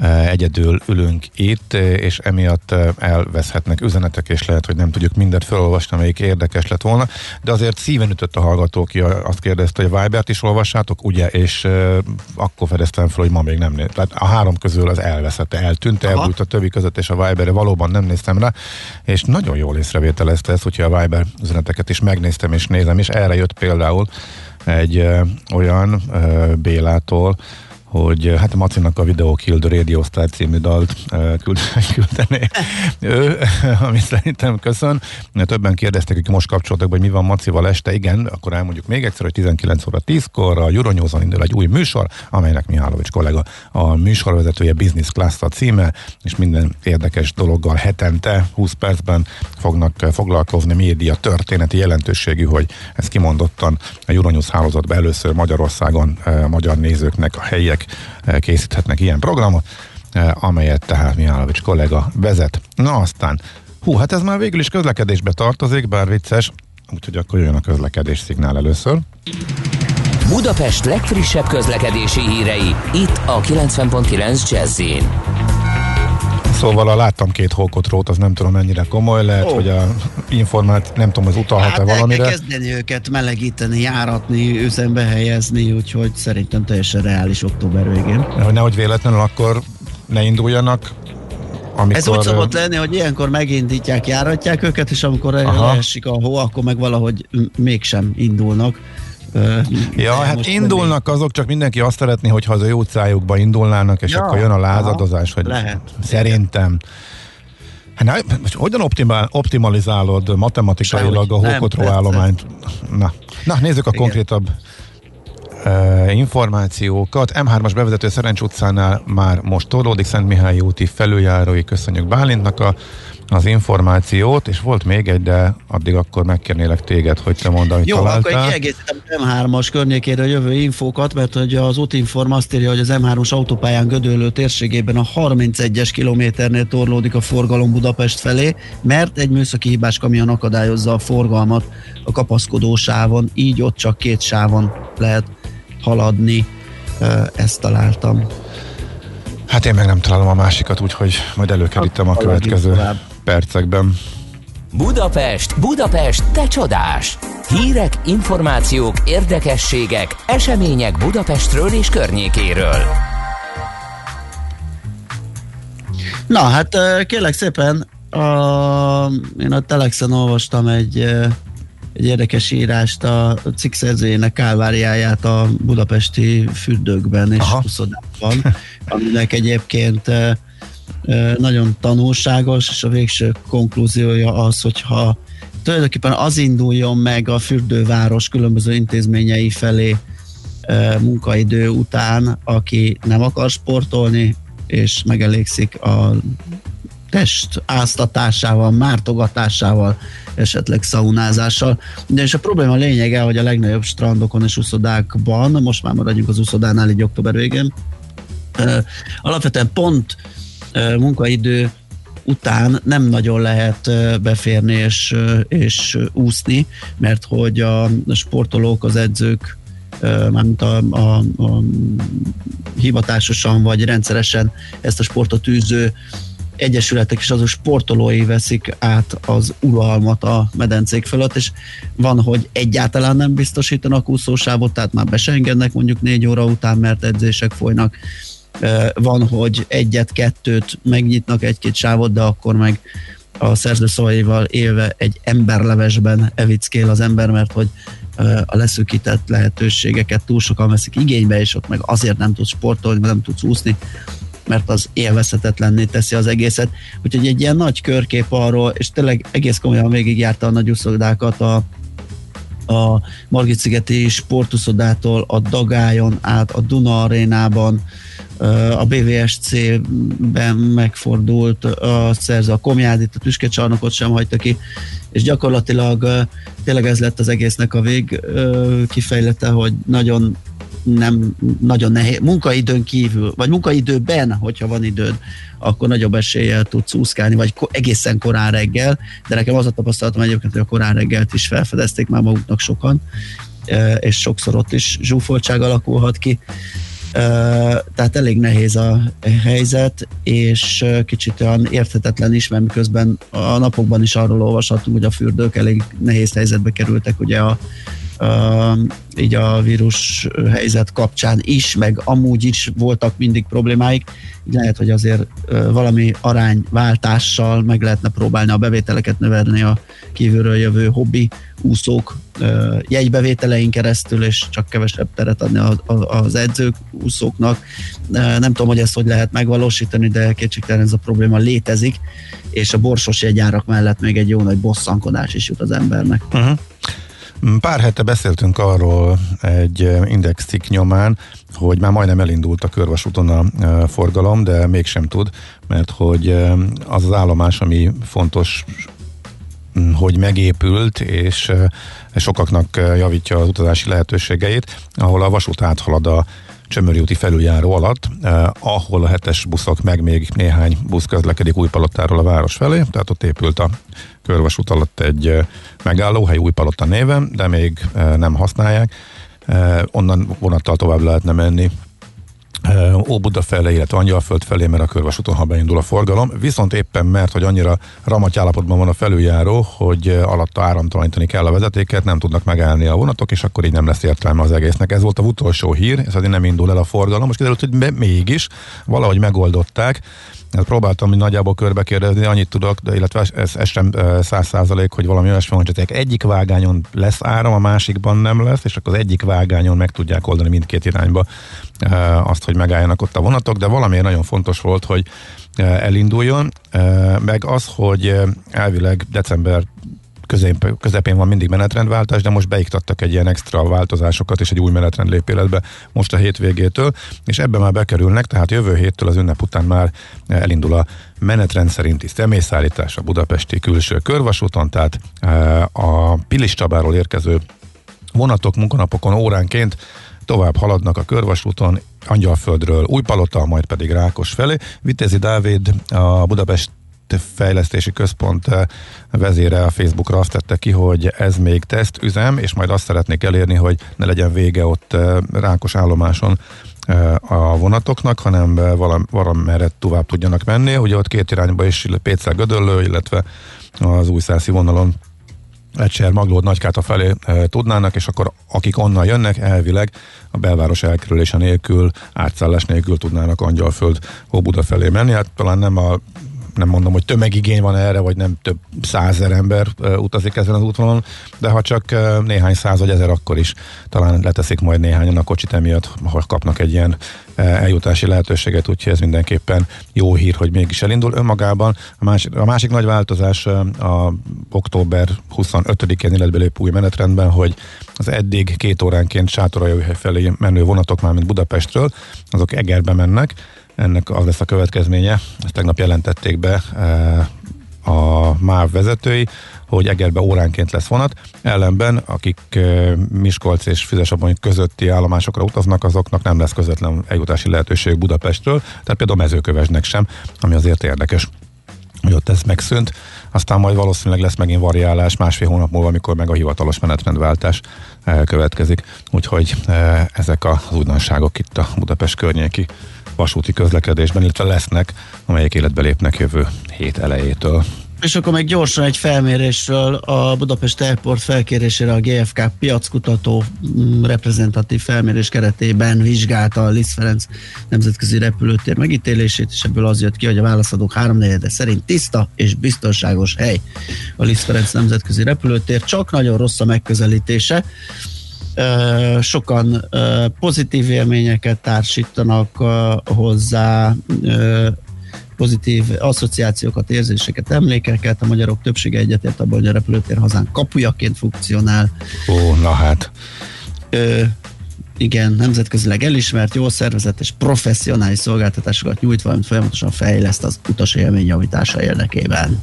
D: egyedül ülünk itt, és emiatt elveszhetnek üzenetek, és lehet, hogy nem tudjuk mindet felolvasni, amelyik érdekes lett volna, de azért szíven ütött a hallgató, ki azt kérdezte, hogy a Vibert is olvassátok, ugye, és akkor fedeztem fel, hogy ma még nem néz. Tehát a három közül az elveszett, eltűnt,
E: Aha.
D: elbújt a többi között, és a Viberre valóban nem néztem rá, és nagyon jól észrevételezte ezt, hogyha a Viber üzeneteket is megnéztem és nézem, és erre jött például egy ö, olyan ö, Bélától, hogy ö, hát a Macinak a Video Kill the Radio Star című dalt ö, küld, küldené ő, ami szerintem köszön. Többen kérdeztek, hogy most kapcsoltak, hogy mi van Macival este. Igen, akkor elmondjuk még egyszer, hogy 19 óra 10-kor a Euronews-on indul egy új műsor, amelynek Mihálovics kollega a műsorvezetője Business Class a címe, és minden érdekes dologgal hetente, 20 percben fognak eh, foglalkozni média történeti jelentőségű, hogy ez kimondottan a Euronews hálózatban először Magyarországon eh, a magyar nézőknek a helyiek eh, készíthetnek ilyen programot, amelyet tehát Mihálovics kollega vezet. Na aztán, hú, hát ez már végül is közlekedésbe tartozik, bár vicces, úgyhogy akkor jön a közlekedés szignál először.
B: Budapest legfrissebb közlekedési hírei, itt a 90.9 jazz
D: Szóval a láttam két hókotrót, az nem tudom mennyire komoly, lehet, oh. hogy a informát, nem tudom, az utalhat-e
E: Hát
D: valamire.
E: kezdeni őket melegíteni, járatni, üzembe helyezni, úgyhogy szerintem teljesen reális október végén.
D: Hogy nehogy véletlenül akkor ne induljanak, amikor...
E: Ez úgy szokott lenni, hogy ilyenkor megindítják, járatják őket, és amikor
D: Aha.
E: leesik a hó, akkor meg valahogy mégsem indulnak.
D: Ja, hát indulnak azok, csak mindenki azt szeretné, hogyha az ő utcájukba indulnának, és
E: Ja,
D: akkor jön a lázadozás,
E: aha,
D: hogy
E: lehet.
D: szerintem. Hát, hogyan optimál, optimalizálod matematikailag a
E: Nem,
D: hókotró
E: persze.
D: állományt? Na, na nézzük a
E: Igen.
D: konkrétabb uh, információkat. M3-as bevezető Szerencs utcánál már most torlódik Szent Mihály úti felüljárói. Köszönjük Bálintnak a, az információt, és volt még egy, de addig akkor megkérnélek téged, hogy te mondd, amit
E: Jó, akkor
D: találtál.
E: egy kiegészítem M3-as környékéről jövő infókat, mert hogy az útinform azt írja, hogy az M3-as autópályán Gödöllő térségében a 31-es kilométernél torlódik a forgalom Budapest felé, mert egy műszaki hibás kamion akadályozza a forgalmat a kapaszkodó sávon, így ott csak két sávon lehet haladni. Ezt találtam.
D: Hát én meg nem találom a másikat, úgyhogy majd előkerítem a
E: Akkor
D: következő
E: tovább.
D: Percekben.
B: Budapest, Budapest, te csodás! Hírek, információk, érdekességek, események Budapestről és környékéről.
E: Na, hát kérlek szépen, a, én a Telexen olvastam egy, egy érdekes írást a cikk szerzőjének kálváriáját a budapesti fürdőkben és
D: Aha.
E: uszodában, aminek egyébként nagyon tanulságos, és a végső konklúziója az, hogyha tulajdonképpen az induljon meg a fürdőváros különböző intézményei felé munkaidő után, aki nem akar sportolni, és megelégszik a test áztatásával, mártogatásával, esetleg szaunázással. De és a probléma lényege, hogy a legnagyobb strandokon és uszodákban, most már maradjunk az uszodánál így október végén, alapvetően pont munkaidő után nem nagyon lehet beférni és, és úszni, mert hogy a sportolók, az edzők, mármint a, a, a hivatásosan vagy rendszeresen ezt a sportot űző egyesületek és azok sportolói veszik át az uralmat a medencék fölött, és van, hogy egyáltalán nem biztosítanak úszósávot, tehát már be mondjuk négy óra után, mert edzések folynak. Van, hogy egyet-kettőt megnyitnak egy-két sávot, de akkor meg a szerző szavaival élve egy emberlevesben evickél az ember, mert hogy a leszűkített lehetőségeket túl sokan veszik igénybe, és ott meg azért nem tudsz sportolni, mert nem tudsz úszni, mert az élvezhetetlenné teszi az egészet. Úgyhogy egy ilyen nagy körkép arról, és tényleg egész komolyan végigjárta a nagy úszodákat a, a Margit-szigeti sportuszodától a Dagájon át a Duna arénában, a BVSC-ben megfordult a szerző, a Komjádit, a Tüskecsarnokot sem hagyta ki, és gyakorlatilag tényleg ez lett az egésznek a vég kifejlete, hogy nagyon nem nagyon nehéz, munkaidőn kívül, vagy munkaidőben, hogyha van időd, akkor nagyobb eséllyel tudsz úszkálni, vagy egészen korán reggel, de nekem az a tapasztalatom egyébként, hogy a korán reggelt is felfedezték már maguknak sokan, és sokszor ott is zsúfoltság alakulhat ki. Tehát elég nehéz a helyzet, és kicsit olyan érthetetlen is, mert miközben a napokban is arról olvashatunk, hogy a fürdők elég nehéz helyzetbe kerültek, ugye a, így a vírus helyzet kapcsán is, meg amúgy is voltak mindig problémáik. Így lehet, hogy azért valami arányváltással meg lehetne próbálni a bevételeket növelni a kívülről jövő hobbi úszók jegybevételein keresztül, és csak kevesebb teret adni az edzők, úszóknak. Nem tudom, hogy ezt hogy lehet megvalósítani, de kétségtelen ez a probléma létezik, és a borsos jegyárak mellett még egy jó nagy bosszankodás is jut az embernek.
D: Uh-huh. Pár hete beszéltünk arról egy index cikk nyomán, hogy már majdnem elindult a körvasúton a forgalom, de mégsem tud, mert hogy az az állomás, ami fontos hogy megépült, és sokaknak javítja az utazási lehetőségeit, ahol a vasút áthalad a Csömöri úti felüljáró alatt, eh, ahol a hetes buszok, meg még néhány busz közlekedik Újpalottáról a város felé, tehát ott épült a körvasút alatt egy eh, megállóhely Újpalotta néven, de még eh, nem használják. Eh, onnan vonattal tovább lehetne menni Óbuda felé, illetve Angyalföld felé, mert a körvasúton, ha beindul a forgalom. Viszont éppen mert, hogy annyira ramaty állapotban van a felüljáró, hogy alatta áramtalanítani kell a vezetéket, nem tudnak megállni a vonatok, és akkor így nem lesz értelme az egésznek. Ez volt a utolsó hír, ez azért nem indul el a forgalom. Most kiderült, hogy mégis valahogy megoldották. Próbáltam hogy nagyjából körbe kérdezni, annyit tudok, de illetve ez, ez sem száz százalék, hogy valami olyasmi van, hogy egyik vágányon lesz áram, a másikban nem lesz, és akkor az egyik vágányon meg tudják oldani mindkét irányba azt, hogy megálljanak ott a vonatok, de valamiért nagyon fontos volt, hogy elinduljon, meg az, hogy elvileg december közép, közepén van mindig menetrendváltás, de most beiktattak egy ilyen extra változásokat, és egy új menetrend lép életbe most a hétvégétől, és ebbe már bekerülnek, tehát jövő héttől az ünnep után már elindul a menetrend szerinti személyszállítás a budapesti külső körvasúton, tehát eh, a Pilis Csabáról érkező vonatok munkanapokon óránként tovább haladnak a körvasúton, Angyalföldről Újpalota, majd pedig Rákos felé. Vitézi Dávid, a Budapest fejlesztési központ eh, vezére a Facebookra azt tette ki, hogy ez még tesztüzem, és majd azt szeretnék elérni, hogy ne legyen vége ott eh, Rákos állomáson eh, a vonatoknak, hanem valam, valamerre tovább tudjanak menni. Ugye ott két irányba is Pécsel Gödöllő, illetve az újszászi vonalon Ecser, Maglód, Nagykáta felé e, tudnának, és akkor akik onnan jönnek, elvileg a belváros elkerülése nélkül, átszállás nélkül tudnának Angyalföld, Óbuda felé menni. Hát talán nem a nem mondom, hogy tömegigény van erre, vagy nem több százer ember utazik ezen az útvonalon, de ha csak néhány száz vagy ezer, akkor is talán leteszik majd néhányan a kocsit emiatt, ha kapnak egy ilyen eljutási lehetőséget, úgyhogy ez mindenképpen jó hír, hogy mégis elindul önmagában. A másik, a másik nagy változás a október 25-én életbe lép új menetrendben, hogy az eddig két óránként Sátoraljóhely felé menő vonatok már, mint Budapestről, azok Egerbe mennek, ennek az lesz a következménye, ezt tegnap jelentették be e, a MÁV vezetői, hogy Egerbe óránként lesz vonat, ellenben akik eh, Miskolc és Füzesabony közötti állomásokra utaznak, azoknak nem lesz közvetlen eljutási lehetőség Budapestről, tehát például mezőkövesnek sem, ami azért érdekes hogy ott ez megszűnt, aztán majd valószínűleg lesz megint variálás másfél hónap múlva, amikor meg a hivatalos menetrendváltás eh, következik. Úgyhogy eh, ezek az újdonságok itt a Budapest környéki vasúti közlekedésben, illetve lesznek, amelyek életbe lépnek jövő hét elejétől.
E: És akkor meg gyorsan egy felmérésről a Budapest Airport felkérésére a GFK piackutató mm, reprezentatív felmérés keretében vizsgálta a Liszt Ferenc nemzetközi repülőtér megítélését, és ebből az jött ki, hogy a válaszadók háromnegyede szerint tiszta és biztonságos hely a Liszt Ferenc nemzetközi repülőtér, csak nagyon rossz a megközelítése. Sokan pozitív élményeket társítanak hozzá, pozitív asszociációkat, érzéseket, emlékeket. A magyarok többsége egyetért abban, hogy a repülőtér hazán kapujaként funkcionál.
D: Ó, na hát.
E: Ö, igen, nemzetközileg elismert, jól szervezett és professzionális szolgáltatásokat nyújt, valamint folyamatosan fejleszt az utas élmény javítása érdekében.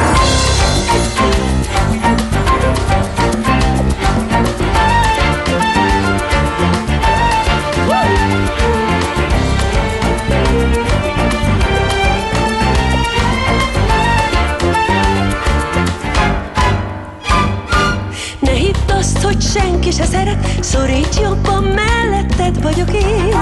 M: Senki se szeret, szoríts jobban, melletted vagyok én.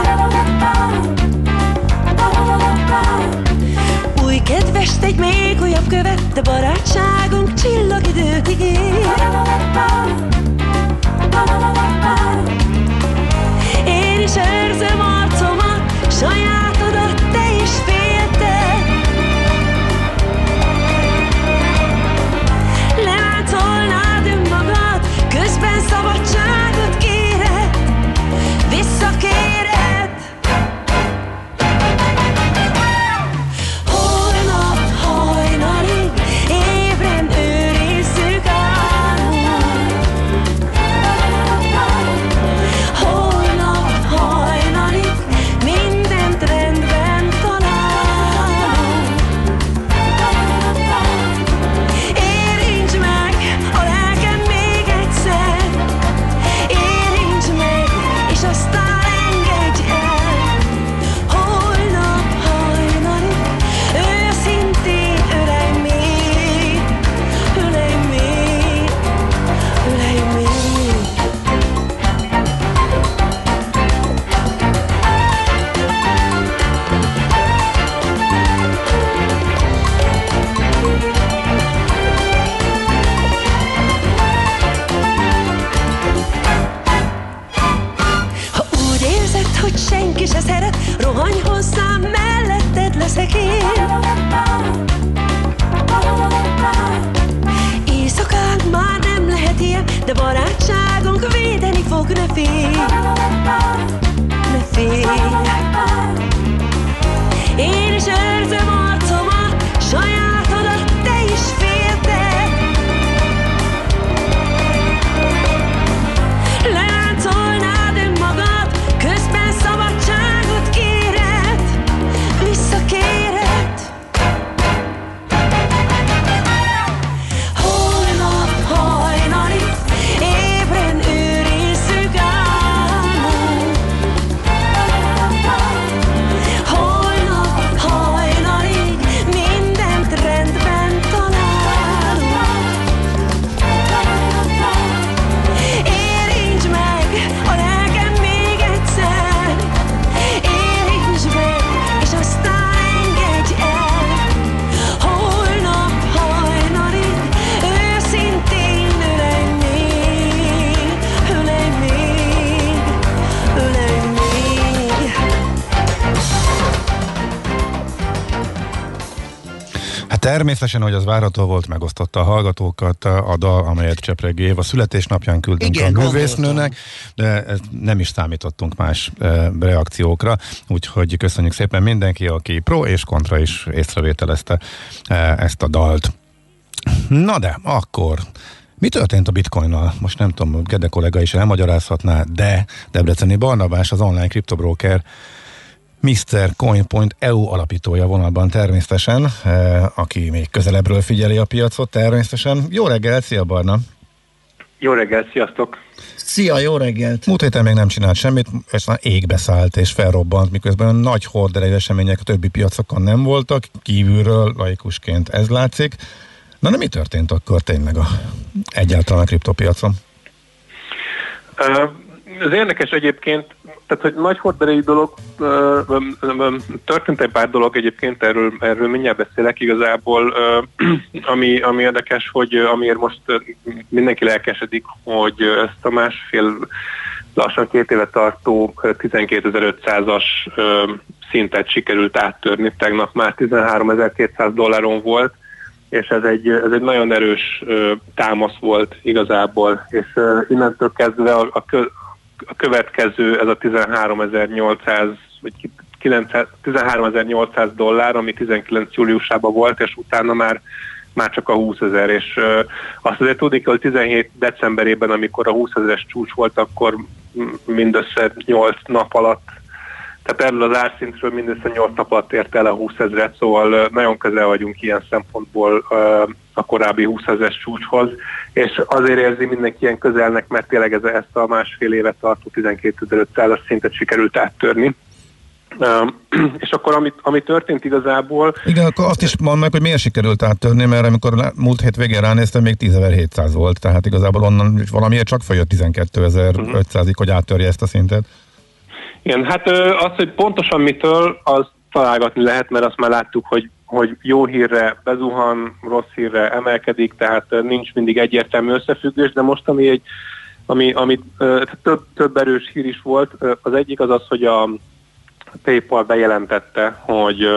M: Új kedvest egy még újabb követ, de barátságunk csillagidőt ígér.
D: Természetesen, hogy az várható volt, megosztotta a hallgatókat a dal, amelyet Csepregi Éva születésnapján küldtünk
E: Igen,
D: a művésznőnek, de nem is számítottunk más e, reakciókra, úgyhogy köszönjük szépen mindenki, aki pro és kontra is észrevételezte e, ezt a dalt. Na de, akkor Mi történt a bitcoinnal? Most nem tudom, Gede kollega is elmagyarázhatná, de Debreceni Barnabás, az online kriptobroker MrCoin.eu alapítója vonalban természetesen, eh, aki még közelebbről figyeli a piacot természetesen. Jó reggelt, szia Barna!
N: Jó reggelt, sziasztok!
E: Szia, jó reggelt!
D: Múlt héten még nem csinált semmit, és már égbe szállt és felrobbant, miközben nagy horderejű események a többi piacokon nem voltak, kívülről laikusként ez látszik. Na, de mi történt akkor tényleg a, egyáltalán a kriptopiacon?
N: Ez érdekes egyébként, tehát hogy nagy horderejű dolog, történt egy pár dolog egyébként, erről, erről mindjárt beszélek igazából, ami, ami érdekes, hogy amiért most mindenki lelkesedik, hogy ezt a másfél lassan két éve tartó ö, 12.500-as ö, szintet sikerült áttörni, tegnap már 13.200 dolláron volt, és ez egy, ez egy nagyon erős ö, támasz volt igazából, és ö, innentől kezdve a, a, a következő, ez a 13.800 vagy ki- 900 13.800 dollár, ami 19 júliusában volt, és utána már már csak a 20 ezer, és ö, azt azért tudni kell, hogy 17 decemberében, amikor a 20 ezeres csúcs volt, akkor mindössze 8 nap alatt tehát erről az árszintről mindössze 8 nap alatt ért el a 20 ezeret, szóval ö, nagyon közel vagyunk ilyen szempontból ö, a korábbi 20 ezeres csúcshoz, és azért érzi mindenki ilyen közelnek, mert tényleg ez, ezt a másfél évet tartó 12.500-as szintet sikerült áttörni. Ö, és akkor ami, ami történt igazából,
D: Igen, akkor azt is mondd meg, hogy miért sikerült áttörni, mert amikor múlt hét végén ránéztem, még 10.700 volt, tehát igazából onnan valamiért csak följött 12.500-ig, hogy áttörje ezt a szintet.
N: Igen, hát az, hogy pontosan mitől, az találgatni lehet, mert azt már láttuk, hogy, hogy jó hírre bezuhan, rossz hírre emelkedik, tehát nincs mindig egyértelmű összefüggés, de most ami egy ami, ami több, több erős hír is volt, az egyik az az, hogy a PayPal bejelentette, hogy,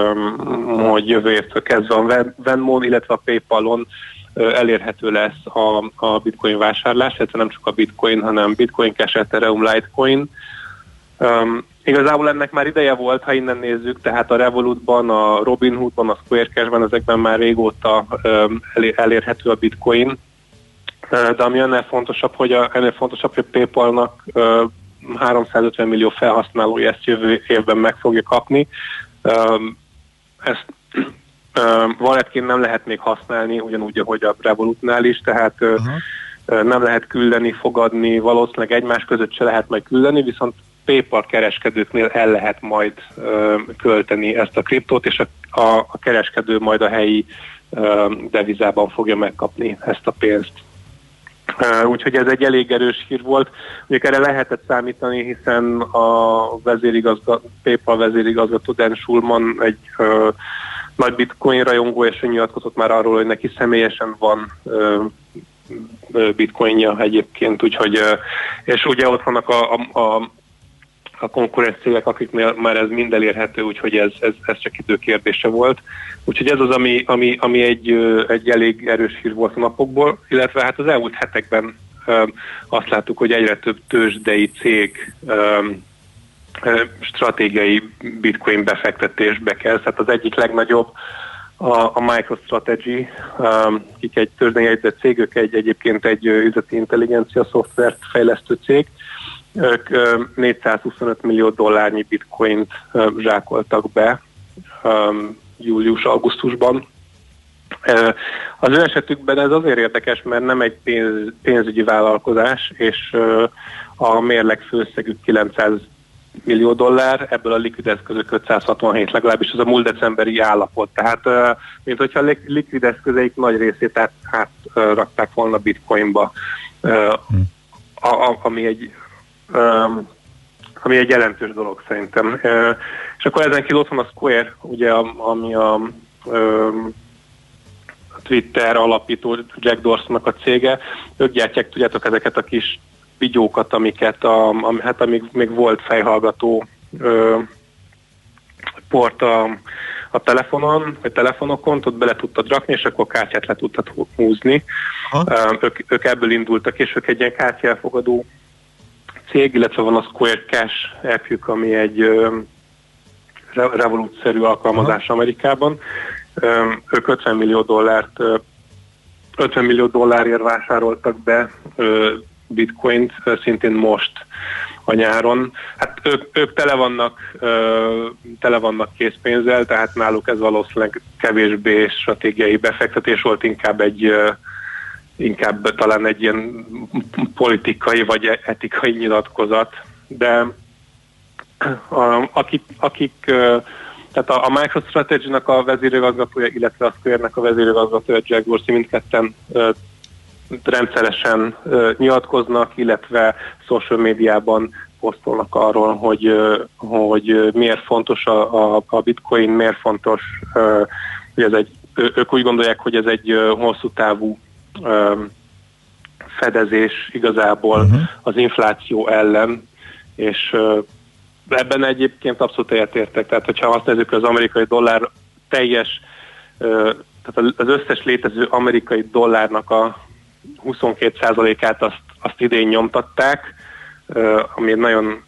N: hogy jövő évtől kezdve a Ven- Venmon, illetve a PayPalon elérhető lesz a, a bitcoin vásárlás, illetve nem csak a bitcoin, hanem bitcoin, cash, ethereum, litecoin, igazából ennek már ideje volt, ha innen nézzük, tehát a Revolutban, a Robinhoodban, a Square Cashben ezekben már régóta elér, elérhető a bitcoin, de ami ennél fontosabb, hogy a, ennél fontosabb, hogy a PayPal-nak uh, 350 millió felhasználója ezt jövő évben meg fogja kapni. Ezt walletként nem lehet még használni, ugyanúgy, ahogy a Revolutnál is, tehát Ö, nem lehet küldeni, fogadni, valószínűleg egymás között se lehet majd küldeni, viszont PayPal kereskedőknél el lehet majd ö, költeni ezt a kriptót, és a, a, a kereskedő majd a helyi ö, devizában fogja megkapni ezt a pénzt. Uh, úgyhogy ez egy elég erős hír volt. Mondjuk erre lehetett számítani, hiszen a vezérigazgató, PayPal vezérigazgató Dan Schulman egy uh, nagy bitcoin rajongó, és ő nyilatkozott már arról, hogy neki személyesen van uh, bitcoinja egyébként, úgyhogy, és ugye ott vannak a, a, a a konkurens cégek, akiknél már ez mind elérhető, úgyhogy ez, ez, ez csak idő kérdése volt. Úgyhogy ez az, ami, ami, ami egy, egy elég erős hír volt a napokból, illetve hát az elmúlt hetekben ö, azt láttuk, hogy egyre több tőzsdei cég ö, stratégiai bitcoin befektetésbe kezd. Tehát az egyik legnagyobb a, a MicroStrategy, um, akik egy tőzsdei jegyzett cég, ők egy, egyébként egy üzleti intelligencia szoftvert fejlesztő cég, ők ö, 425 millió dollárnyi bitcoint zsákoltak be július-augusztusban. Az ő esetükben ez azért érdekes, mert nem egy pénz, pénzügyi vállalkozás, és a mérleg főszegük 900 millió dollár, ebből a likvid eszközök 567, legalábbis az a múlt decemberi állapot. Tehát, mint hogyha a lik- likvid eszközeik nagy részét át, átrakták volna bitcoinba, a, ami egy ami egy jelentős dolog szerintem. És akkor ezen kívül ott van a Square, ugye, a- ami a a Twitter alapító Jack Dorsonnak a cége. Ők gyártják, tudjátok, ezeket a kis vigyókat, amiket, a, ami, hát amíg még volt fejhallgató ö, port a, a telefonon, vagy telefonokon, ott bele tudtad rakni, és akkor kártyát le tudtad hú- húzni. Ö, ők, ők ebből indultak, és ők egy ilyen kártyelfogadó cég, illetve van a Square Cash appjük, ami egy revolútszerű alkalmazás Amerikában. Ö, ők 50 millió dollárt ö, 50 millió dollárért vásároltak be bitcoint, szintén most a nyáron. Hát ők, ők tele, vannak, ö, tele vannak készpénzzel, tehát náluk ez valószínűleg kevésbé stratégiai befektetés volt, inkább egy inkább talán egy ilyen politikai vagy etikai nyilatkozat, de a, akik, akik tehát a, a MicroStrategy-nak a vezérigazgatója, illetve a Square-nek a vezérigazgatója Jack Dorsey mindketten ö, rendszeresen nyilatkoznak, illetve social médiában posztolnak arról, hogy, hogy miért fontos a, a, a bitcoin, miért fontos, hogy ez egy, ők úgy gondolják, hogy ez egy hosszú távú fedezés igazából uh-huh. az infláció ellen, és ebben egyébként abszolút egyetértek. Tehát, hogyha azt nézzük, hogy az amerikai dollár teljes, tehát az összes létező amerikai dollárnak a 22%-át azt, azt idén nyomtatták, ami nagyon,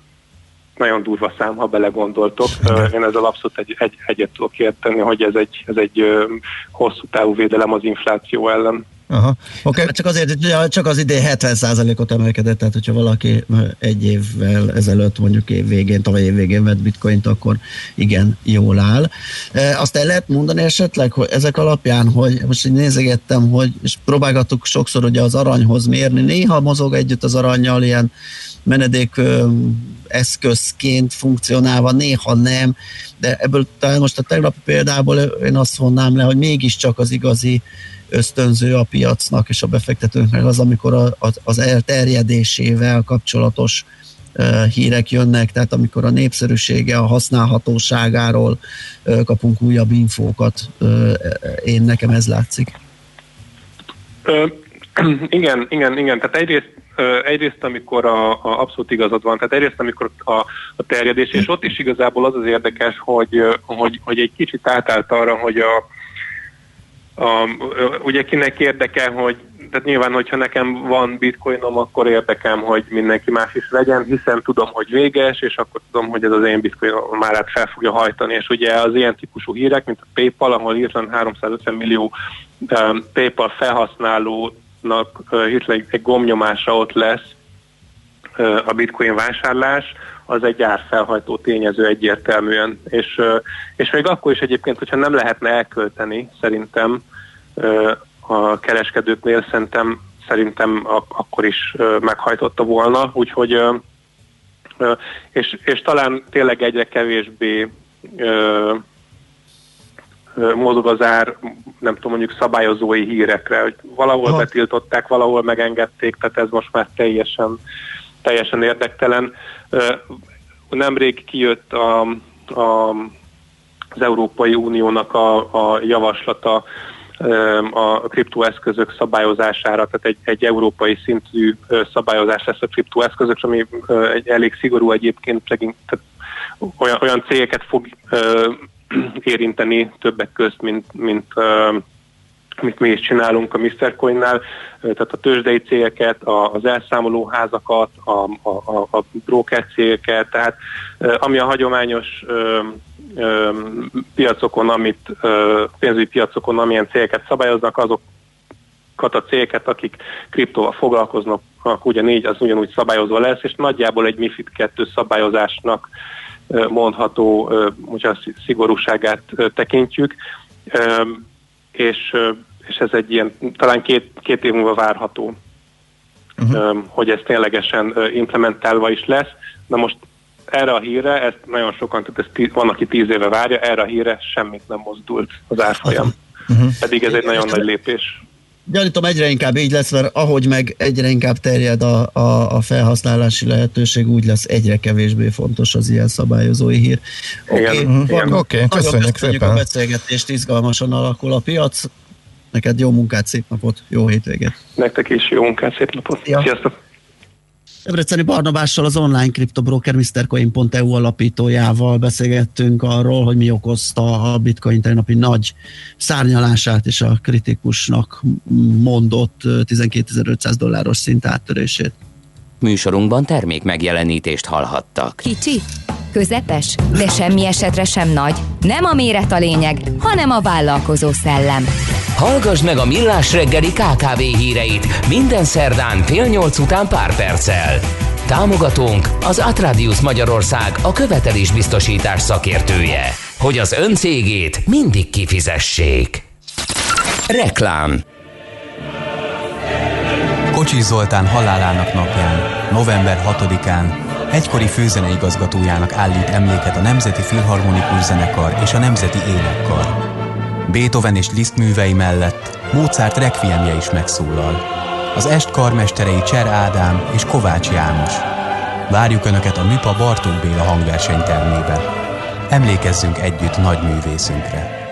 N: nagyon durva szám, ha belegondoltok. Én ezzel abszolút egy, egy, egyet tudok érteni, hogy ez egy, ez egy hosszú távú védelem az infláció ellen.
D: Aha, okay.
E: Hát Csak azért, csak az idén 70%-ot emelkedett, tehát hogyha valaki egy évvel ezelőtt, mondjuk év végén, tavaly év végén vett bitcoint, akkor igen, jól áll. E, Azt el lehet mondani esetleg, hogy ezek alapján, hogy most így nézegettem, hogy és próbálgattuk sokszor ugye az aranyhoz mérni, néha mozog együtt az aranyjal ilyen menedék eszközként funkcionálva, néha nem, de ebből talán most a tegnapi példából én azt vonnám le, hogy mégiscsak az igazi ösztönző a piacnak és a befektetőknek az, amikor a, az, az elterjedésével kapcsolatos uh, hírek jönnek, tehát amikor a népszerűsége, a használhatóságáról kapunk újabb infókat, én nekem ez látszik.
N: Igen, igen, igen. Tehát egyrészt, egyrészt amikor a, a abszolút igazad van, tehát egyrészt amikor a, a terjedés, és ott is igazából az az érdekes, hogy, hogy, hogy egy kicsit átállt arra, hogy a, a, ugye kinek érdekel, hogy tehát nyilván, hogyha nekem van bitcoinom, akkor érdekem, hogy mindenki más is legyen, hiszen tudom, hogy véges, és akkor tudom, hogy ez az én bitcoinom már át fel fogja hajtani. És ugye az ilyen típusú hírek, mint a PayPal, ahol hirtelen 350 millió um, PayPal felhasználónak uh, hirtelen egy gombnyomása ott lesz uh, a bitcoin vásárlás, az egy árfelhajtó tényező egyértelműen. És, és még akkor is egyébként, hogyha nem lehetne elkölteni, szerintem a kereskedőknél szerintem, szerintem ak- akkor is meghajtotta volna, úgyhogy és, és talán tényleg egyre kevésbé mozog az ár, nem tudom, mondjuk szabályozói hírekre, hogy valahol
O: Aha.
N: betiltották, valahol megengedték, tehát ez most már teljesen, teljesen érdektelen. Nemrég kijött a, a, az Európai Uniónak a, a javaslata a kriptoeszközök szabályozására, tehát egy, egy európai szintű szabályozás lesz a kriptoeszközök, ami egy elég szigorú egyébként, tehát olyan, olyan cégeket fog érinteni többek közt, mint, mint amit mi is csinálunk a Mr. Coin-nál, tehát a tőzsdei cégeket, az elszámolóházakat, a, a, a, a broker cégeket, tehát ami a hagyományos piacokon, amit pénzügyi piacokon, amilyen cégeket szabályoznak, azokat a cégeket, akik kriptóval foglalkoznak, ugyanígy, az ugyanúgy szabályozva lesz, és nagyjából egy MIFID 2 szabályozásnak mondható, hogyha szigorúságát tekintjük, és, és ez egy ilyen, talán két, két év múlva várható, uh-huh. hogy ez ténylegesen implementálva is lesz. Na most erre a hírre, ezt nagyon sokan, tehát ezt tí, van, aki tíz éve várja, erre a hírre semmit nem mozdult az árfolyam.
E: Uh-huh.
N: Pedig ez egy nagyon nagy lépés.
E: Gyanítom egyre inkább így lesz, mert ahogy meg egyre inkább terjed a, a, a felhasználási lehetőség, úgy lesz egyre kevésbé fontos az ilyen szabályozói hír. Oké, okay,
N: igen.
D: Oké,
E: nagyon
D: köszönjük
E: köszönjük
D: szépen.
E: a beszélgetést, izgalmasan alakul a piac. Neked jó munkát, szép napot, jó hétvégét.
N: Nektek is jó munkát, szép napot.
E: Ja.
N: Sziasztok!
E: Debreceni Barnabással az online kriptobroker MrCoin.eu alapítójával beszélgettünk arról, hogy mi okozta a bitcoin tegnapi nagy szárnyalását és a kritikusnak mondott 12.500 dolláros szint áttörését.
B: Műsorunkban termék megjelenítést hallhattak.
P: Kicsi, közepes, de semmi esetre sem nagy. Nem a méret a lényeg, hanem a vállalkozó szellem.
B: Hallgass meg a Millás reggeli KKV híreit minden szerdán fél nyolc után pár perccel. Támogatónk az Atradius Magyarország a követelésbiztosítás szakértője, hogy az ön cégét mindig kifizessék. Reklám
O: Kocsis Zoltán halálának napján, november 6-án egykori főzeneigazgatójának állít emléket a Nemzeti Filharmonikus Zenekar és a Nemzeti Énekkar. Beethoven és Liszt művei mellett Mozart requiemje is megszólal. Az est karmesterei Cser Ádám és Kovács János. Várjuk Önöket a Műpa Bartók Béla hangversenytermébe. Emlékezzünk együtt nagy művészünkre.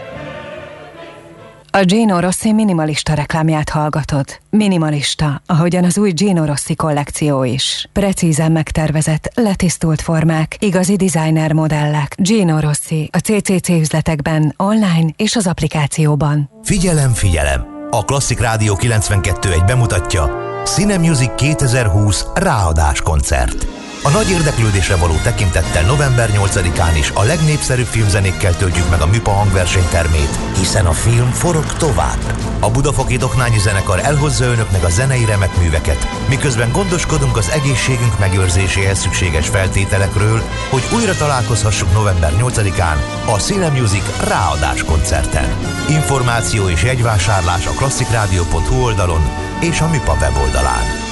Q: A Gino Rossi minimalista reklámját hallgatod. Minimalista, ahogyan az új Gino Rossi kollekció is. Precízen megtervezett, letisztult formák, igazi designer modellek. Gino Rossi a CCC üzletekben, online és az applikációban.
R: Figyelem, figyelem! A Klasszik Rádió 92.1 bemutatja Cine Music 2020 ráadás koncert. A nagy érdeklődésre való tekintettel november 8-án is a legnépszerűbb filmzenékkel töltjük meg a Műpa hangversenytermét, hiszen a film forog tovább. A Budafoki Doknányi Zenekar elhozza önöknek a zenei remek műveket, miközben gondoskodunk az egészségünk megőrzéséhez szükséges feltételekről, hogy újra találkozhassuk november 8-án a Cine Music ráadás koncerten. Információ és jegyvásárlás a klasszikrádió.hu oldalon és a Műpa weboldalán.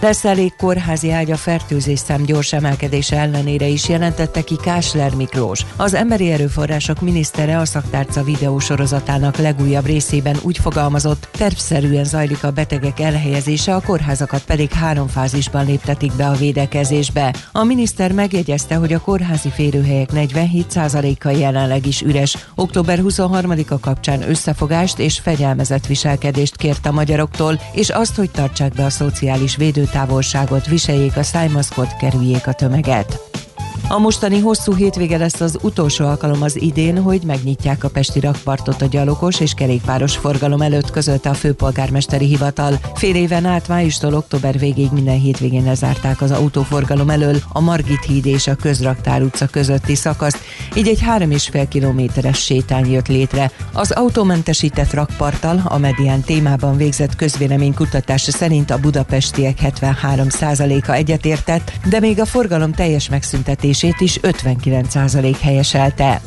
J: Lesz elég kórházi ágy a fertőzésszám gyors emelkedése ellenére is jelentette ki Kásler Miklós. Az emberi erőforrások minisztere a szaktárca videósorozatának legújabb részében úgy fogalmazott, tervszerűen zajlik a betegek elhelyezése, a kórházakat pedig három fázisban léptetik be a védekezésbe. A miniszter megjegyezte, hogy a kórházi férőhelyek 47%-a jelenleg is üres. Október 23-a kapcsán összefogást és fegyelmezett viselkedést kért a magyaroktól, és azt, hogy tartsák be a szociális védő távolságot, viseljék a szájmaszkot, kerüljék a tömeget. A mostani hosszú hétvége lesz az utolsó alkalom az idén, hogy megnyitják a Pesti rakpartot a gyalogos és kerékpáros forgalom előtt közölte a főpolgármesteri hivatal. Fél éven át májustól október végéig minden hétvégén lezárták az autóforgalom elől a Margit híd és a Közraktár utca közötti szakaszt, így egy 3,5 kilométeres sétány jött létre. Az autómentesített rakparttal a Medián témában végzett közvéleménykutatás szerint a budapestiek 73%-a egyetértett, de még a forgalom teljes megszüntetését is 59% helyeselte.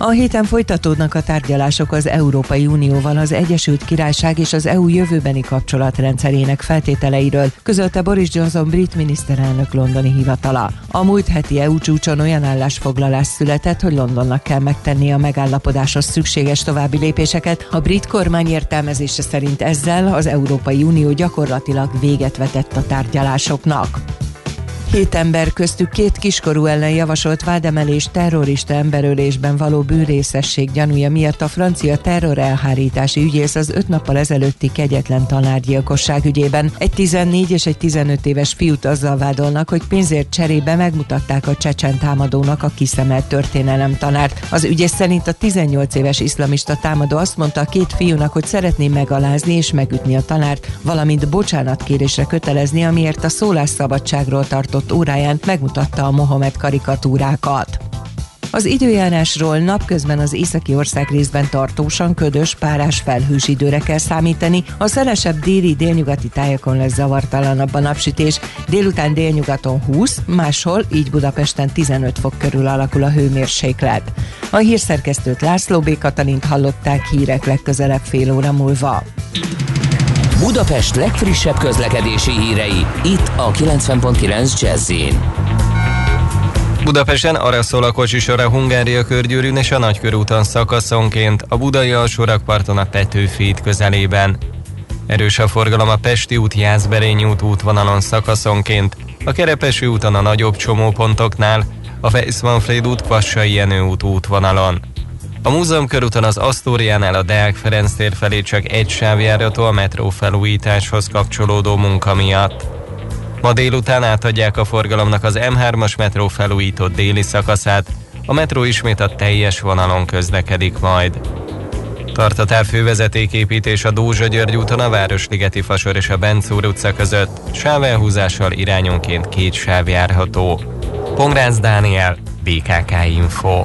J: A héten folytatódnak a tárgyalások az Európai Unióval az Egyesült Királyság és az EU jövőbeni kapcsolatrendszerének feltételeiről, közölte Boris Johnson brit miniszterelnök londoni hivatala. A múlt heti EU csúcson olyan állásfoglalás született, hogy Londonnak kell megtenni a megállapodáshoz szükséges további lépéseket. A brit kormány értelmezése szerint ezzel az Európai Unió gyakorlatilag véget vetett a tárgyalásoknak. Hét ember köztük két kiskorú ellen javasolt vádemelés terrorista emberölésben való bűnrészesség gyanúja miatt a francia terrorelhárítási ügyész az öt nappal ezelőtti kegyetlen tanárgyilkosság ügyében. Egy 14 és egy 15 éves fiút azzal vádolnak, hogy pénzért cserébe megmutatták a csecsen támadónak a kiszemelt történelem tanárt. Az ügyész szerint a 18 éves iszlamista támadó azt mondta a két fiúnak, hogy szeretné megalázni és megütni a tanárt, valamint bocsánatkérésre kötelezni, amiért a szólásszabadságról tartott tartott óráján megmutatta a Mohamed karikatúrákat. Az időjárásról napközben az északi ország részben tartósan ködös, párás felhős időre kell számítani. A szelesebb déli délnyugati tájakon lesz zavartalanabb a napsütés, délután délnyugaton 20, máshol, így Budapesten 15 fok körül alakul a hőmérséklet. A hírszerkesztőt László B. Katalint hallották hírek legközelebb fél óra múlva.
B: Budapest legfrissebb közlekedési hírei, itt a 90.9 jazz
S: Budapesten arra szól a kocsisor a Hungária körgyűrűn és a Nagykörúton szakaszonként, a Budai alsórakparton a Petőfét közelében. Erős a forgalom a Pesti út Jászberényi út útvonalon szakaszonként, a Kerepesi úton a nagyobb csomópontoknál, a Fejszmanfréd út Kvassai Jenő út útvonalon. A múzeum körúton az Asztóriánál a Deák Ferenc tér felé csak egy sávjárató a metró felújításhoz kapcsolódó munka miatt. Ma délután átadják a forgalomnak az M3-as metró felújított déli szakaszát, a metró ismét a teljes vonalon közlekedik majd. Tart a távfővezetéképítés a Dózsa György úton a Városligeti Fasor és a Bencúr utca között, sávelhúzással irányonként két sáv járható. Pongrácz Dániel, BKK Info.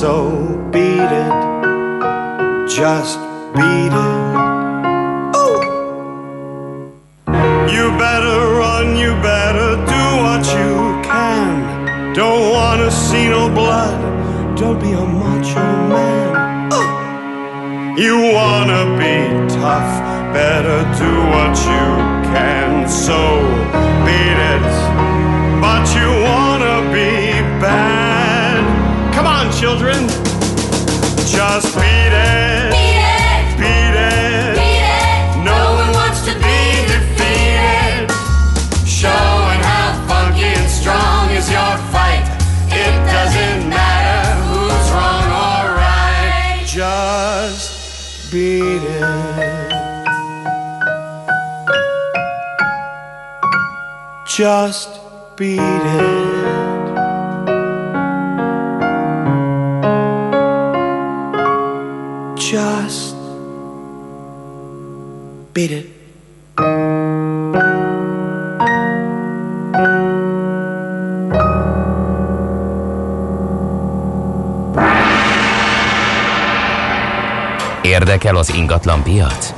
T: So beat it, just beat it. Ooh. You better run, you better do what you can. Don't wanna see no blood, don't be a macho man. Uh. You wanna be tough, better do what you can. So beat it, but you wanna be bad. Children, just beat it.
F: Beat it.
T: Beat it.
F: Beat it.
T: No one wants to be defeated. Showing how funky and strong is your fight. It doesn't matter who's wrong or right. Just beat it. Just beat it. Beat it.
B: Érdekel az ingatlan piac?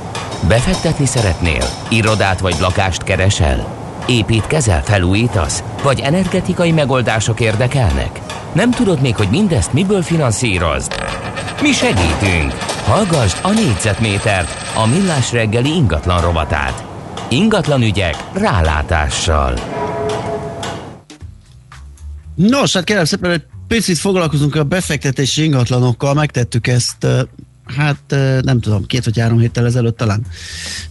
B: Befektetni szeretnél? Irodát vagy lakást keresel? Építkezel, felújítasz? Vagy energetikai megoldások érdekelnek? Nem tudod még, hogy mindezt miből finanszírozd? Mi segítünk! Hallgassd a négyzetmétert, a millás reggeli ingatlan rovatát. Ingatlan ügyek rálátással.
E: Nos, hát kérem szépen, egy picit foglalkozunk a befektetési ingatlanokkal, megtettük ezt hát nem tudom, két vagy három héttel ezelőtt talán.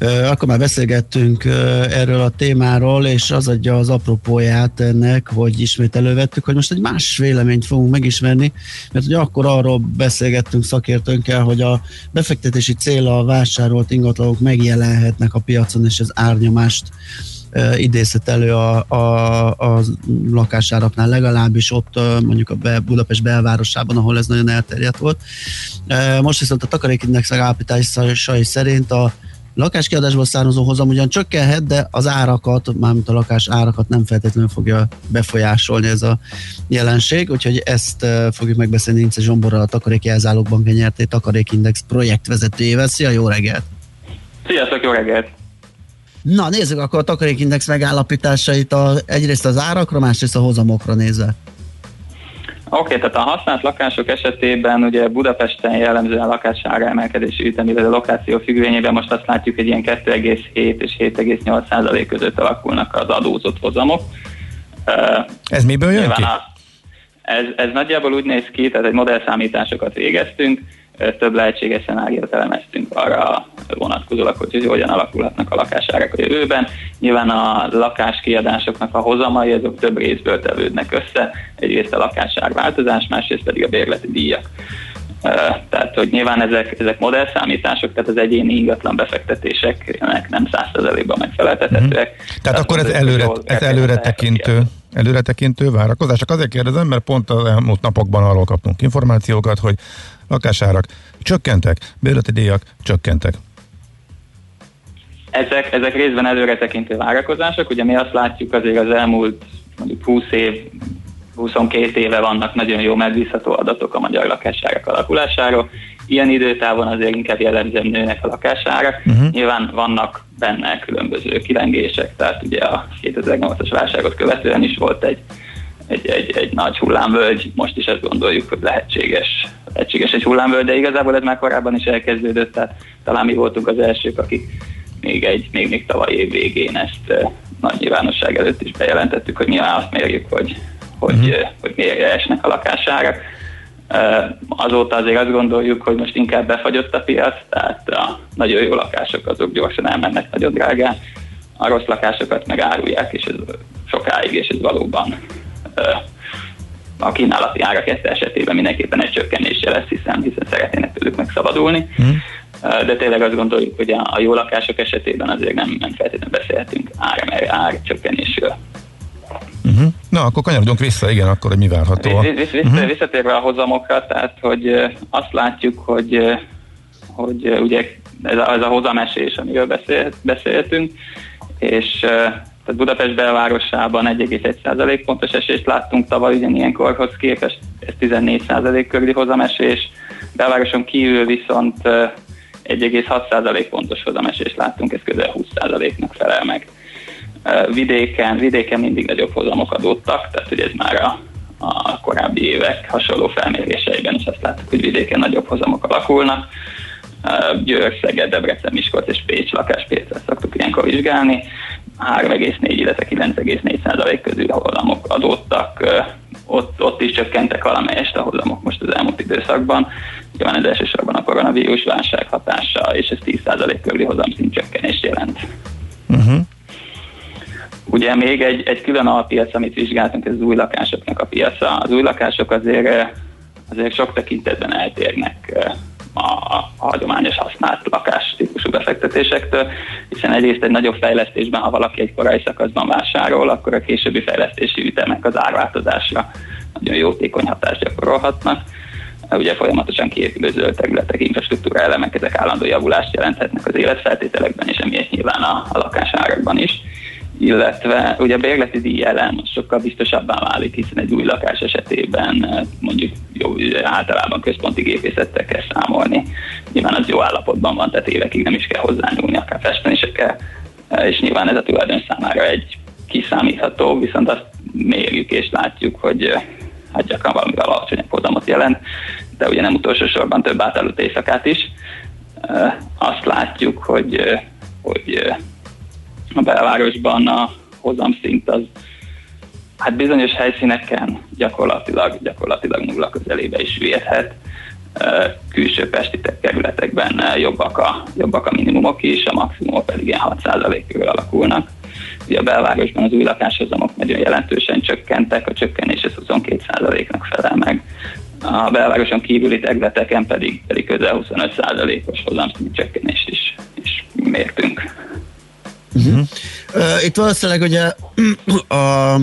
E: Akkor már beszélgettünk erről a témáról, és az adja az apropóját ennek, hogy ismét elővettük, hogy most egy más véleményt fogunk megismerni, mert ugye akkor arról beszélgettünk szakértőnkkel, hogy a befektetési cél a vásárolt ingatlanok megjelenhetnek a piacon, és az árnyomást idézhet elő a, a, a lakásáraknál, legalábbis ott mondjuk a Budapest belvárosában, ahol ez nagyon elterjedt volt. Most viszont a takarékindex megállapításai szerint a lakáskiadásból származó hozam ugyan csökkenhet, de az árakat, mármint a lakás árakat nem feltétlenül fogja befolyásolni ez a jelenség, úgyhogy ezt fogjuk megbeszélni Ince Zsomborral, a Takaréki Elzálogban nyerté Takarékindex projektvezetőjével. Szia, jó reggelt!
U: Sziasztok, jó reggelt!
E: Na, nézzük akkor a takarékindex megállapításait a, egyrészt az árakra, másrészt a hozamokra nézve.
U: Oké, okay, tehát a használt lakások esetében ugye Budapesten jellemzően lakására emelkedési ütem, illetve a lokáció függvényében most azt látjuk, hogy ilyen 2,7 és 7,8 százalék között alakulnak az adózott hozamok.
D: Ez miből jön ki?
U: A, ez, ez nagyjából úgy néz ki, tehát egy modellszámításokat végeztünk, több lehetséges szenáriót elemeztünk arra vonatkozólag, hogy hogyan alakulhatnak a lakásárak a jövőben. Nyilván a lakáskiadásoknak a hozamai, azok több részből tevődnek össze. Egyrészt a lakásár változás, másrészt pedig a bérleti díjak. Tehát, hogy nyilván ezek, ezek modellszámítások, tehát az egyéni ingatlan befektetéseknek nem százszerzelékben megfeleltethetőek.
D: Tehát akkor ez előre, ez előre tekintő, előre tekintő várakozás. Csak azért kérdezem, mert pont az elmúlt napokban arról kaptunk információkat, hogy lakásárak csökkentek, bérleti díjak csökkentek.
U: Ezek, ezek részben előretekintő várakozások, ugye mi azt látjuk azért az elmúlt mondjuk 20 év, 22 éve vannak nagyon jó megbízható adatok a magyar lakásárak alakulásáról. Ilyen időtávon azért inkább jellemzően nőnek a lakásárak. Uh-huh. Nyilván vannak benne különböző kilengések, tehát ugye a 2008-as válságot követően is volt egy egy, egy, egy nagy hullámvölgy, most is azt gondoljuk, hogy lehetséges, lehetséges egy hullámvölgy, de igazából ez már korábban is elkezdődött, tehát talán mi voltunk az elsők, akik még egy, még, még tavaly év végén ezt uh, nagy nyilvánosság előtt is bejelentettük, hogy mi azt mérjük, hogy, hogy, uh, hogy miért esnek a lakásárak. Uh, azóta azért azt gondoljuk, hogy most inkább befagyott a piac, tehát a nagyon jó lakások azok gyorsan elmennek nagyon drágán, a rossz lakásokat meg árulják, és ez sokáig, és ez valóban a kínálati árak esetében mindenképpen egy csökkenésje lesz, hiszen, hiszen szeretnének tőlük megszabadulni.
D: Mhm.
U: De tényleg azt gondoljuk, hogy a, a jó lakások esetében azért nem, nem feltétlenül beszélhetünk ár, ár csökkenésről.
D: Uh-huh. Na, akkor kanyarodjunk vissza, igen, akkor hogy mi várható.
U: Visz- visz- Vissza, visszatérve a hozamokra, tehát hogy azt látjuk, hogy, hogy ugye ez a, ez a hozamesés, amiről beszél, beszéltünk, és tehát Budapest belvárosában 1,1% pontos esést láttunk tavaly ugyanilyenkorhoz képest, ez 14% körüli hozamesés, belvároson kívül viszont 1,6% pontos hozamesést láttunk, ez közel 20%-nak felel meg. Vidéken, vidéken mindig nagyobb hozamok adódtak, tehát hogy ez már a, a korábbi évek hasonló felméréseiben is azt láttuk, hogy vidéken nagyobb hozamok alakulnak. Győr, Szeged, Debrecen, Miskolc és Pécs lakáspiacra szoktuk ilyenkor vizsgálni. 3,4, illetve 9,4 közül hozamok adódtak. Ott, ott is csökkentek valamelyest a hozamok most az elmúlt időszakban. Nyilván ez elsősorban a koronavírus válság hatása, és ez 10% körüli hozamszint csökkenést jelent.
D: Uh-huh.
U: Ugye még egy, egy külön alpiac, amit vizsgáltunk, ez az új lakásoknak a piaca. Az új lakások azért, azért sok tekintetben eltérnek eh, a, a hagyományos használt lakás típusú befektetésektől, hiszen egyrészt egy nagyobb fejlesztésben, ha valaki egy korai szakaszban vásárol, akkor a későbbi fejlesztési ütemek az árváltozásra nagyon jótékony hatást gyakorolhatnak. Ugye folyamatosan kiépülő zöld területek, infrastruktúra elemek, ezek állandó javulást jelenthetnek az életfeltételekben, és emiatt nyilván a, a lakásárakban is illetve ugye a bérleti díj ellen sokkal biztosabbá válik, hiszen egy új lakás esetében eh, mondjuk jó, általában központi gépészettel kell számolni. Nyilván az jó állapotban van, tehát évekig nem is kell hozzányúlni, akár festeni se kell, Eh, és nyilván ez a tulajdon számára egy kiszámítható, viszont azt mérjük és látjuk, hogy eh, hát gyakran valamivel alacsonyabb hozamot jelent, de ugye nem utolsó sorban több átállott éjszakát is. Azt látjuk, hogy, hogy a belvárosban a hozamszint az hát bizonyos helyszíneken gyakorlatilag, gyakorlatilag nulla közelébe is. Ö, Külső pesti kerületekben jobbak a, jobbak a minimumok is, a maximumok pedig ilyen 6% körül alakulnak. Ugye a belvárosban az új lakáshozamok nagyon jelentősen csökkentek, a csökkenés ez 22%-nak felel meg. A belvároson kívüli területeken pedig, pedig közel 25%-os hozamszint csökkenést is, is mértünk.
E: Uh-huh. Itt valószínűleg ugye a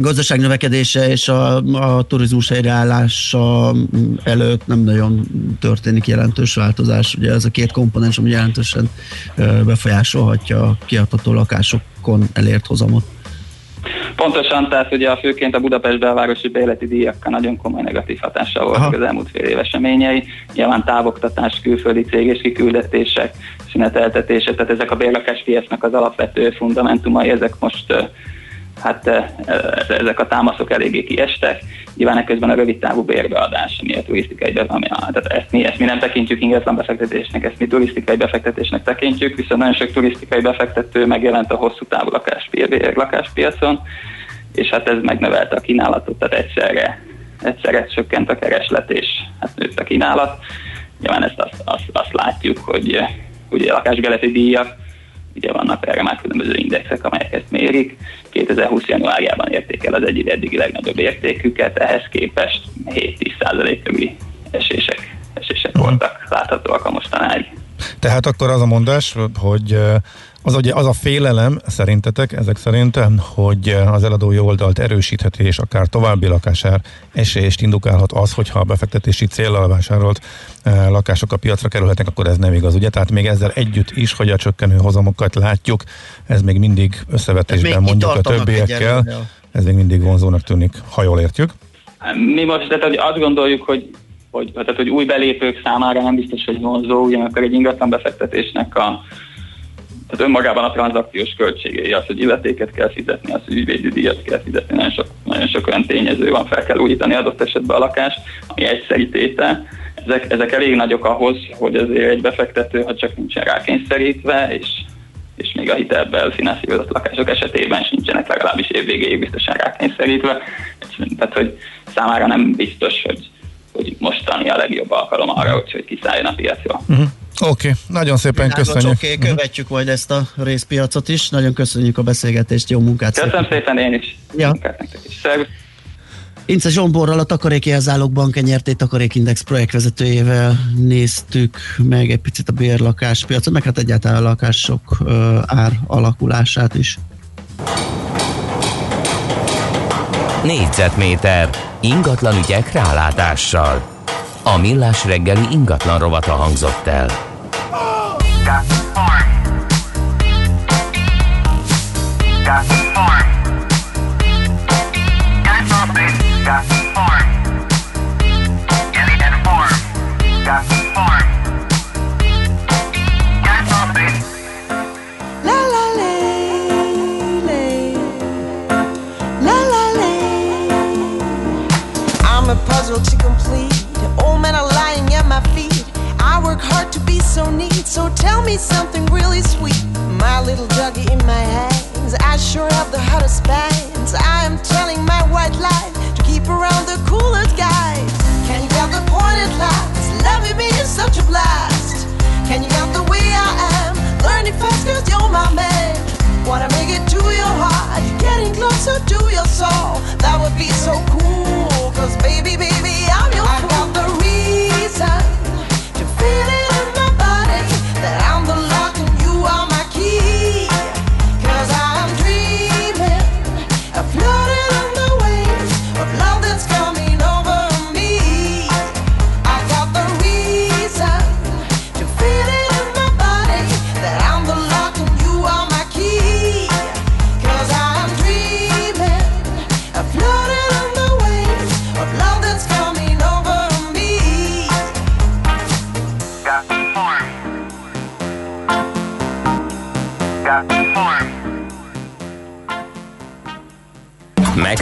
E: gazdaság növekedése és a, a turizmus helyreállása előtt nem nagyon történik jelentős változás. Ugye ez a két komponens, ami jelentősen befolyásolhatja a kiadható lakásokon elért hozamot.
U: Pontosan, tehát ugye a főként a Budapest belvárosi bérleti díjakkal nagyon komoly negatív hatással voltak
E: Aha.
U: az elmúlt fél év eseményei. Nyilván távoktatás, külföldi cég és kiküldetések, szüneteltetése, tehát ezek a bérlakáspiacnak az alapvető fundamentumai, ezek most hát ezek a támaszok eléggé kiestek. Nyilván közben a rövid távú bérbeadás, ami a turisztikai ami a, tehát ezt mi, ezt mi nem tekintjük ingatlan befektetésnek, ezt mi turisztikai befektetésnek tekintjük, viszont nagyon sok turisztikai befektető megjelent a hosszú távú lakáspiacon, lakáspiacon és hát ez megnövelte a kínálatot, tehát egyszerre, egyszerre csökkent a kereslet, és hát nőtt a kínálat. Nyilván ezt azt, azt, azt látjuk, hogy ugye a lakásbeleti díjak, ugye vannak erre már különböző indexek, amelyek ezt mérik. 2020. januárjában érték el az egyik eddigi legnagyobb értéküket, ehhez képest 7-10% körüli esések, esések voltak láthatóak a mostanáig.
D: Tehát akkor az a mondás, hogy az, ugye, az a félelem szerintetek, ezek szerint, hogy az eladói oldalt erősítheti és akár további lakásár esélyest indukálhat az, hogyha a befektetési célral vásárolt eh, lakások a piacra kerülhetnek, akkor ez nem igaz, ugye? Tehát még ezzel együtt is, hogy a csökkenő hozamokat látjuk, ez még mindig összevetésben
E: még
D: mondjuk a többiekkel, ez még mindig vonzónak tűnik, ha jól értjük.
U: Mi most tehát, hogy azt gondoljuk, hogy, hogy, tehát, hogy új belépők számára nem biztos, hogy vonzó, ugyanakkor egy ingatlan befektetésnek a tehát önmagában a tranzakciós költségei, az, hogy illetéket kell fizetni, az, hogy ügyvédi díjat kell fizetni, nagyon sok, nagyon sok olyan tényező van, fel kell újítani adott esetben a lakást, ami egyszeri tétel. Ezek, ezek elég nagyok ahhoz, hogy azért egy befektető, ha csak nincsen rákényszerítve, és, és még a hitelbel finanszírozott lakások esetében sincsenek legalábbis évvégéig biztosan rákényszerítve. Tehát, hogy számára nem biztos, hogy, hogy mostani a legjobb alkalom arra, hogy kiszálljon a piacról.
D: Uh-huh. Oké, okay. nagyon szépen
E: Világos,
D: köszönjük.
E: Oké, okay, követjük majd ezt a részpiacot is. Nagyon köszönjük a beszélgetést, jó munkát.
U: Köszönöm szépen én is.
E: Ja. Ince Zsomborral, a Takaréki Elzálók Bank nyerté Takarékindex projektvezetőjével néztük meg egy picit a bérlakáspiacot, meg hát egyáltalán a lakások ö, ár alakulását is.
B: Négyzetméter ingatlan ügyek rálátással. A millás reggeli ingatlan rovata hangzott el.
G: got so tell me something really sweet. My little doggy in my hands, I sure have the hottest bands. I am telling my white lie to keep around the coolest guys. Can you get the point at last? Loving me is such a blast. Can you get the way I am? Learning fast cause you're my man. Wanna make it to your heart, getting closer to your soul. That would be so cool. Cause baby, baby,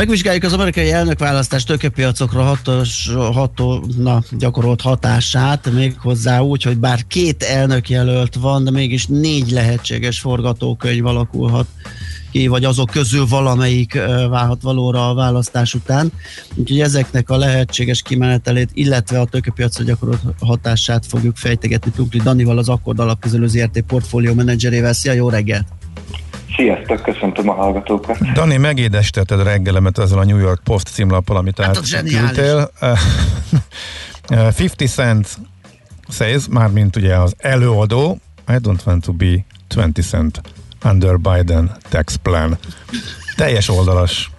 E: Megvizsgáljuk az amerikai elnökválasztás tőkepiacokra hatos, ható, na, gyakorolt hatását, méghozzá úgy, hogy bár két elnökjelölt van, de mégis négy lehetséges forgatókönyv alakulhat ki, vagy azok közül valamelyik válhat valóra a választás után. Úgyhogy ezeknek a lehetséges kimenetelét, illetve a tőkepiacra gyakorolt hatását fogjuk fejtegetni Tukli Danival, az Akkord Alapkezelő ZRT portfólió menedzserével. Szia, jó reggelt!
V: Sziasztok, köszöntöm a hallgatókat.
D: Dani, megédesítetted reggelemet ezzel a New York Post címlappal, amit
E: Hát
D: átküldtél. Uh, 50 cent says, mármint ugye az előadó, I don't want to be 20 cent under Biden tax plan. Teljes oldalas.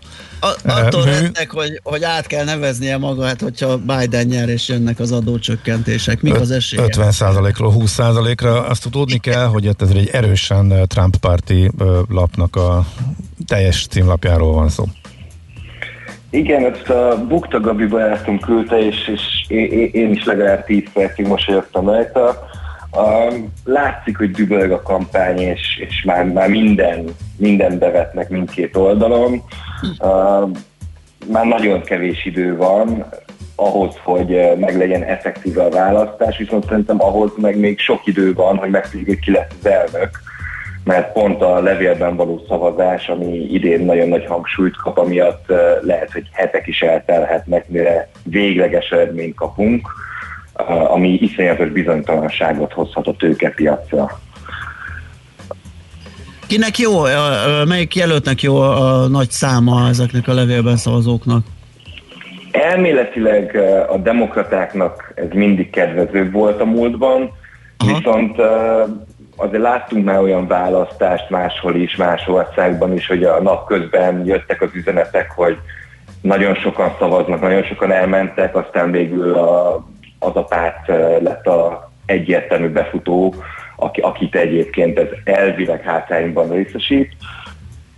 E: Attól
D: mű.
E: rettek, hogy, hogy át kell neveznie magát, hogyha Biden nyer és jönnek az adócsökkentések. Mik az esélye?
D: 50%-ról 20%-ra. Azt tudni kell, hogy ez egy erősen Trump párti lapnak a teljes címlapjáról van szó.
V: Igen, ezt a Bukta Gabi barátom küldte, és, és én is legalább 10 percig mosolyogtam rajta. Látszik, hogy dübörg a kampány, és, és már, már minden, minden bevetnek mindkét oldalon. Már nagyon kevés idő van ahhoz, hogy eh, meglegyen effektíve a választás, viszont szerintem ahhoz meg még sok idő van, hogy megtudjuk, hogy ki lesz az elnök, mert pont a levélben való szavazás, ami idén nagyon nagy hangsúlyt kap, amiatt eh, lehet, hogy hetek is eltelhetnek, mire végleges eredményt kapunk, ami iszonyatos bizonytalanságot hozhat a tőkepiacra.
E: Kinek jó, melyik jelöltnek jó a nagy száma ezeknek a levélben szavazóknak?
V: Elméletileg a demokratáknak ez mindig kedvezőbb volt a múltban, viszont eh, azért láttunk már olyan választást máshol is, más országban is, hogy a nap közben jöttek az üzenetek, hogy nagyon sokan szavaznak, nagyon sokan elmentek, aztán végül a, az a párt lett a egyértelmű befutó, aki, akit egyébként ez elvileg hátrányban részesít.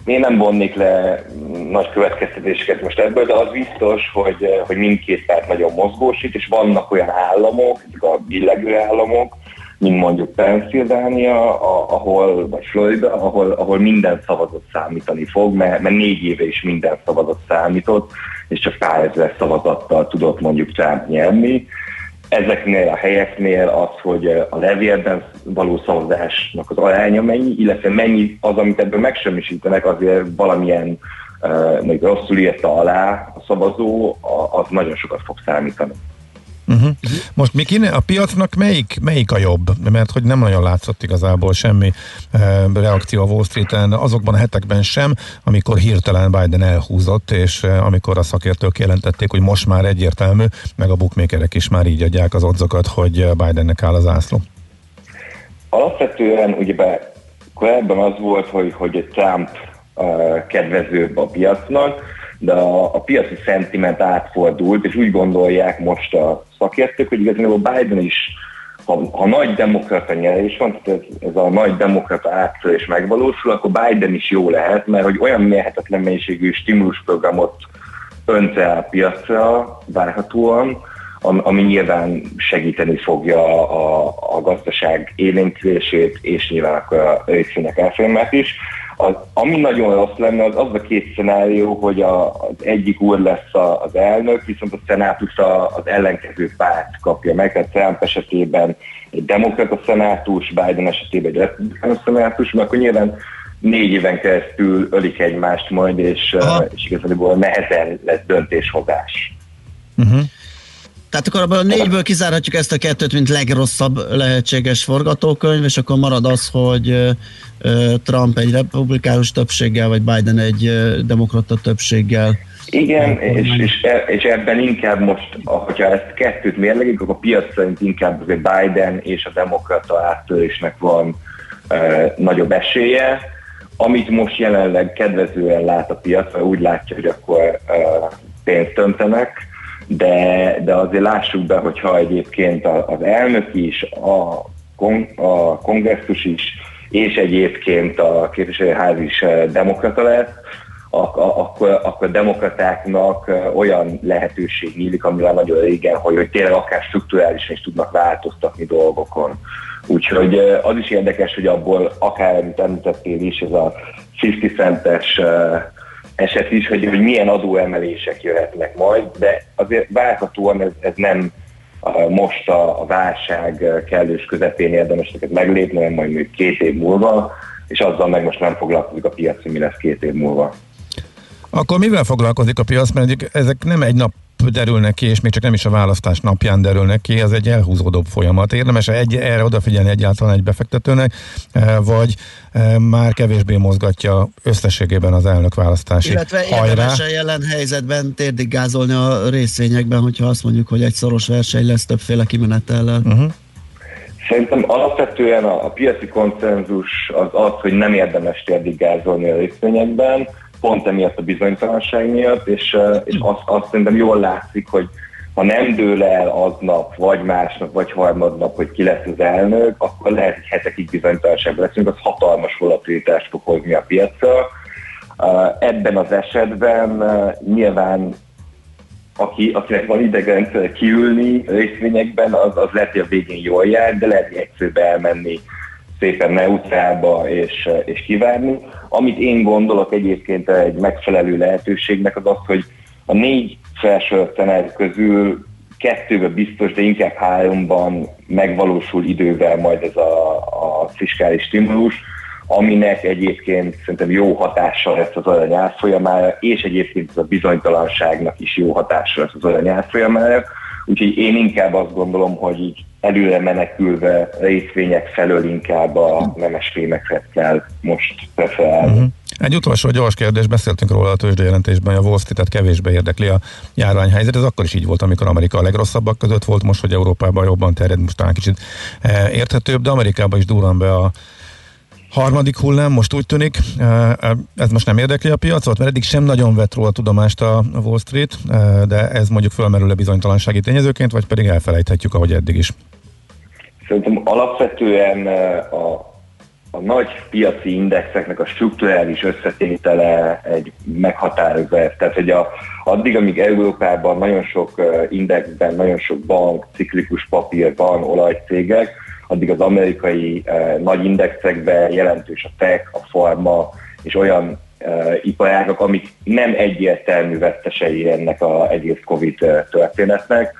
V: Én nem vonnék le nagy következtetéseket most ebből, de az biztos, hogy, hogy mindkét párt nagyon mozgósít, és vannak olyan államok, ezek a billegő államok, mint mondjuk Pennsylvania, ahol, vagy Florida, ahol, ahol minden szavazat számítani fog, mert, mert négy éve is minden szavazat számított, és csak pár ezer szavazattal tudott mondjuk Trump nyerni. Ezeknél a helyeknél az, hogy a levélben való szavazásnak az aránya mennyi, illetve mennyi az, amit ebből megsemmisítenek, azért valamilyen még rosszul írta alá a szavazó, az nagyon sokat fog számítani.
D: Uh-huh. Most mi kéne, a piacnak melyik, melyik a jobb? Mert hogy nem nagyon látszott igazából semmi e, reakció a Wall Street-en, azokban a hetekben sem, amikor hirtelen Biden elhúzott, és e, amikor a szakértők jelentették, hogy most már egyértelmű, meg a bookmakerek is már így adják az odzokat, hogy Bidennek áll az ászló.
V: Alapvetően ugye korábban az volt, hogy, hogy Trump uh, kedvezőbb a piacnak, de a, a piaci szentiment átfordult, és úgy gondolják most a szakértők, hogy igazából Biden is, ha, ha nagy demokrata nyerés van, tehát ez, ez a nagy demokrata áttörés megvalósul, akkor Biden is jó lehet, mert hogy olyan mérhetetlen mennyiségű stimulusprogramot önt el a piacra várhatóan, am- ami nyilván segíteni fogja a, a gazdaság élénkülését, és nyilván akkor a részvények elfolyamát is. Az, ami nagyon rossz lenne, az az a két szenárió, hogy a, az egyik úr lesz a, az elnök, viszont a szenátus a, az ellenkező párt kapja meg, tehát Trump esetében egy demokrata szenátus, Biden esetében egy republikánus szenátus, mert akkor nyilván négy éven keresztül ölik egymást majd, és, uh, és igazából nehezen lesz döntéshozás.
D: Uh-huh.
E: Tehát akkor abban a négyből kizárhatjuk ezt a kettőt, mint legrosszabb lehetséges forgatókönyv, és akkor marad az, hogy Trump egy republikánus többséggel, vagy Biden egy demokrata többséggel.
V: Igen, és, és, és ebben inkább most, hogyha ezt kettőt mérlegik, akkor a piac szerint inkább azért Biden és a demokrata áttörésnek van e, nagyobb esélye. Amit most jelenleg kedvezően lát a piac, mert úgy látja, hogy akkor e, pénzt öntenek, de, de azért lássuk be, hogyha egyébként az elnök is, a, kon, a kongresszus is, és egyébként a képviselőház is eh, demokrata lesz, akkor, akkor demokratáknak eh, olyan lehetőség nyílik, amivel nagyon régen, hogy, hogy tényleg akár strukturálisan is tudnak változtatni dolgokon. Úgyhogy eh, az is érdekes, hogy abból akár, amit említettél is, ez a 50 centes eset is, hogy, hogy milyen adóemelések jöhetnek majd, de azért várhatóan ez, ez nem most a, a válság kellős közepén érdemes ezeket meglépni, hanem majd még két év múlva, és azzal meg most nem foglalkozik a piac, hogy mi lesz két év múlva.
D: Akkor mivel foglalkozik a piac? Mert ezek nem egy nap derülnek ki, és még csak nem is a választás napján derülnek ki, ez egy elhúzódóbb folyamat. Érdemes egy, erre odafigyelni egyáltalán egy befektetőnek, eh, vagy eh, már kevésbé mozgatja összességében az elnök választási
E: Illetve
D: hajrá.
E: érdemes a jelen helyzetben térdig gázolni a részvényekben, hogyha azt mondjuk, hogy egy szoros verseny lesz többféle kimenetellel.
D: Uh-huh.
V: Szerintem alapvetően a, a piaci konszenzus az az, hogy nem érdemes térdig gázolni a részvényekben, pont emiatt a bizonytalanság miatt, és, és azt, azt szerintem jól látszik, hogy ha nem dől el aznap, vagy másnap, vagy harmadnap, hogy ki lesz az elnök, akkor lehet, hogy hetekig bizonytalanságban leszünk, az hatalmas volatilitást fog hozni a piacra. Ebben az esetben nyilván aki, akinek van idegrendszer kiülni részvényekben, az, az lehet, hogy a végén jól jár, de lehet, hogy egyszerűbb elmenni szépen neutrába és, és kivárni. Amit én gondolok egyébként egy megfelelő lehetőségnek az az, hogy a négy felsorolt szenárió közül kettőben biztos, de inkább háromban megvalósul idővel majd ez a, a fiskális stimulus, aminek egyébként szerintem jó hatással lesz az arany árfolyamára, és egyébként ez a bizonytalanságnak is jó hatással lesz az arany árfolyamára. Úgyhogy én inkább azt gondolom, hogy így előre menekülve részvények felől inkább a nemes fémeket kell most preferálni.
D: Uh-huh. Egy utolsó gyors kérdés, beszéltünk róla a tőzsdejelentésben, hogy a Wall Street-et kevésbé érdekli a járványhelyzet. Ez akkor is így volt, amikor Amerika a legrosszabbak között volt, most, hogy Európában jobban terjed, most talán kicsit eh, érthetőbb, de Amerikában is durran be a Harmadik hullám, most úgy tűnik, ez most nem érdekli a piacot, mert eddig sem nagyon vett róla tudomást a Wall Street, de ez mondjuk fölmerül-e bizonytalansági tényezőként, vagy pedig elfelejthetjük, ahogy eddig is?
V: Szerintem alapvetően a, a nagy piaci indexeknek a strukturális összetétele egy meghatározó Tehát, hogy a, addig, amíg Európában nagyon sok indexben, nagyon sok bank, ciklikus papírban, olajcégek, addig az amerikai uh, nagy indexekben jelentős a tech, a pharma és olyan uh, iparágak, amik nem egyértelmű vesztesei ennek az egész Covid történetnek.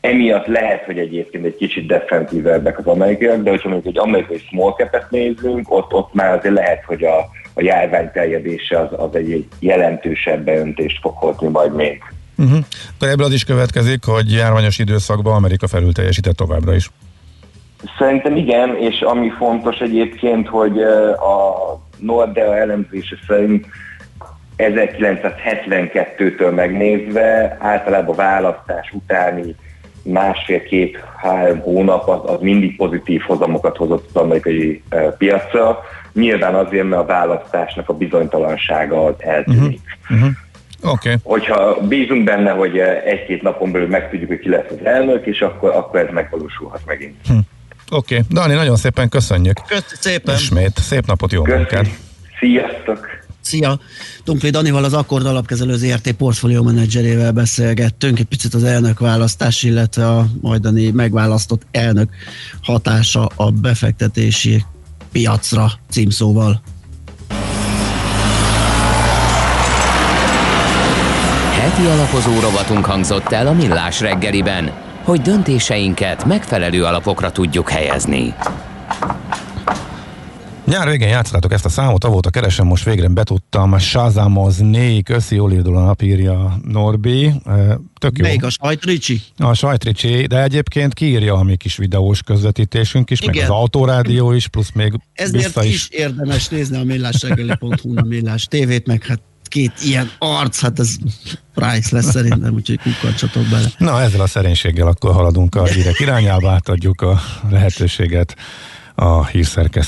V: Emiatt lehet, hogy egyébként egy kicsit defentívebbek az amerikaiak, de hogyha mondjuk egy amerikai small cap-et nézünk, ott, ott már azért lehet, hogy a, a járvány terjedése az, az egy, jelentősebb beöntést fog hozni majd még.
D: Uh-huh. De ebből az is következik, hogy járványos időszakban Amerika felül teljesített továbbra is.
V: Szerintem igen, és ami fontos egyébként, hogy a Nordea elemzése szerint 1972-től megnézve általában választás utáni másfél-két-három hónap az, az mindig pozitív hozamokat hozott az amerikai piacra. Nyilván azért, mert a választásnak a bizonytalansága az eltűnik. Uh-huh. Uh-huh.
D: Okay.
V: Hogyha bízunk benne, hogy egy-két napon belül megtudjuk, hogy ki lesz az elnök, és akkor, akkor ez megvalósulhat megint.
D: Hm. Oké, okay. Dani, nagyon szépen köszönjük.
E: Köszönjük szépen.
D: Ismét. Szép napot, jó munkát.
V: Sziasztok.
E: Szia! Tumpli Danival az Akkord alapkezelő ZRT portfólió menedzserével beszélgettünk, egy picit az elnök választás, illetve a majdani megválasztott elnök hatása a befektetési piacra címszóval.
B: Heti alapozó rovatunk hangzott el a Millás reggeliben hogy döntéseinket megfelelő alapokra tudjuk helyezni.
D: Nyár végén játszottátok ezt a számot, avóta keresem, most végre betudtam sázámozni, köszi, jól írdul a napírja Norbi. Tök jó.
E: Még a sajtricsi?
D: A sajtricsi, de egyébként kiírja a mi kis videós közvetítésünk is, Igen. meg az autorádió is, plusz még
E: Ezért is. is érdemes nézni a millásregeli.hu, a millás tévét, meg hát két ilyen arc, hát ez price lesz szerintem, úgyhogy kukkacsatok bele.
D: Na, ezzel a szerénységgel akkor haladunk a hírek irányába, átadjuk a lehetőséget a hírszerkesztő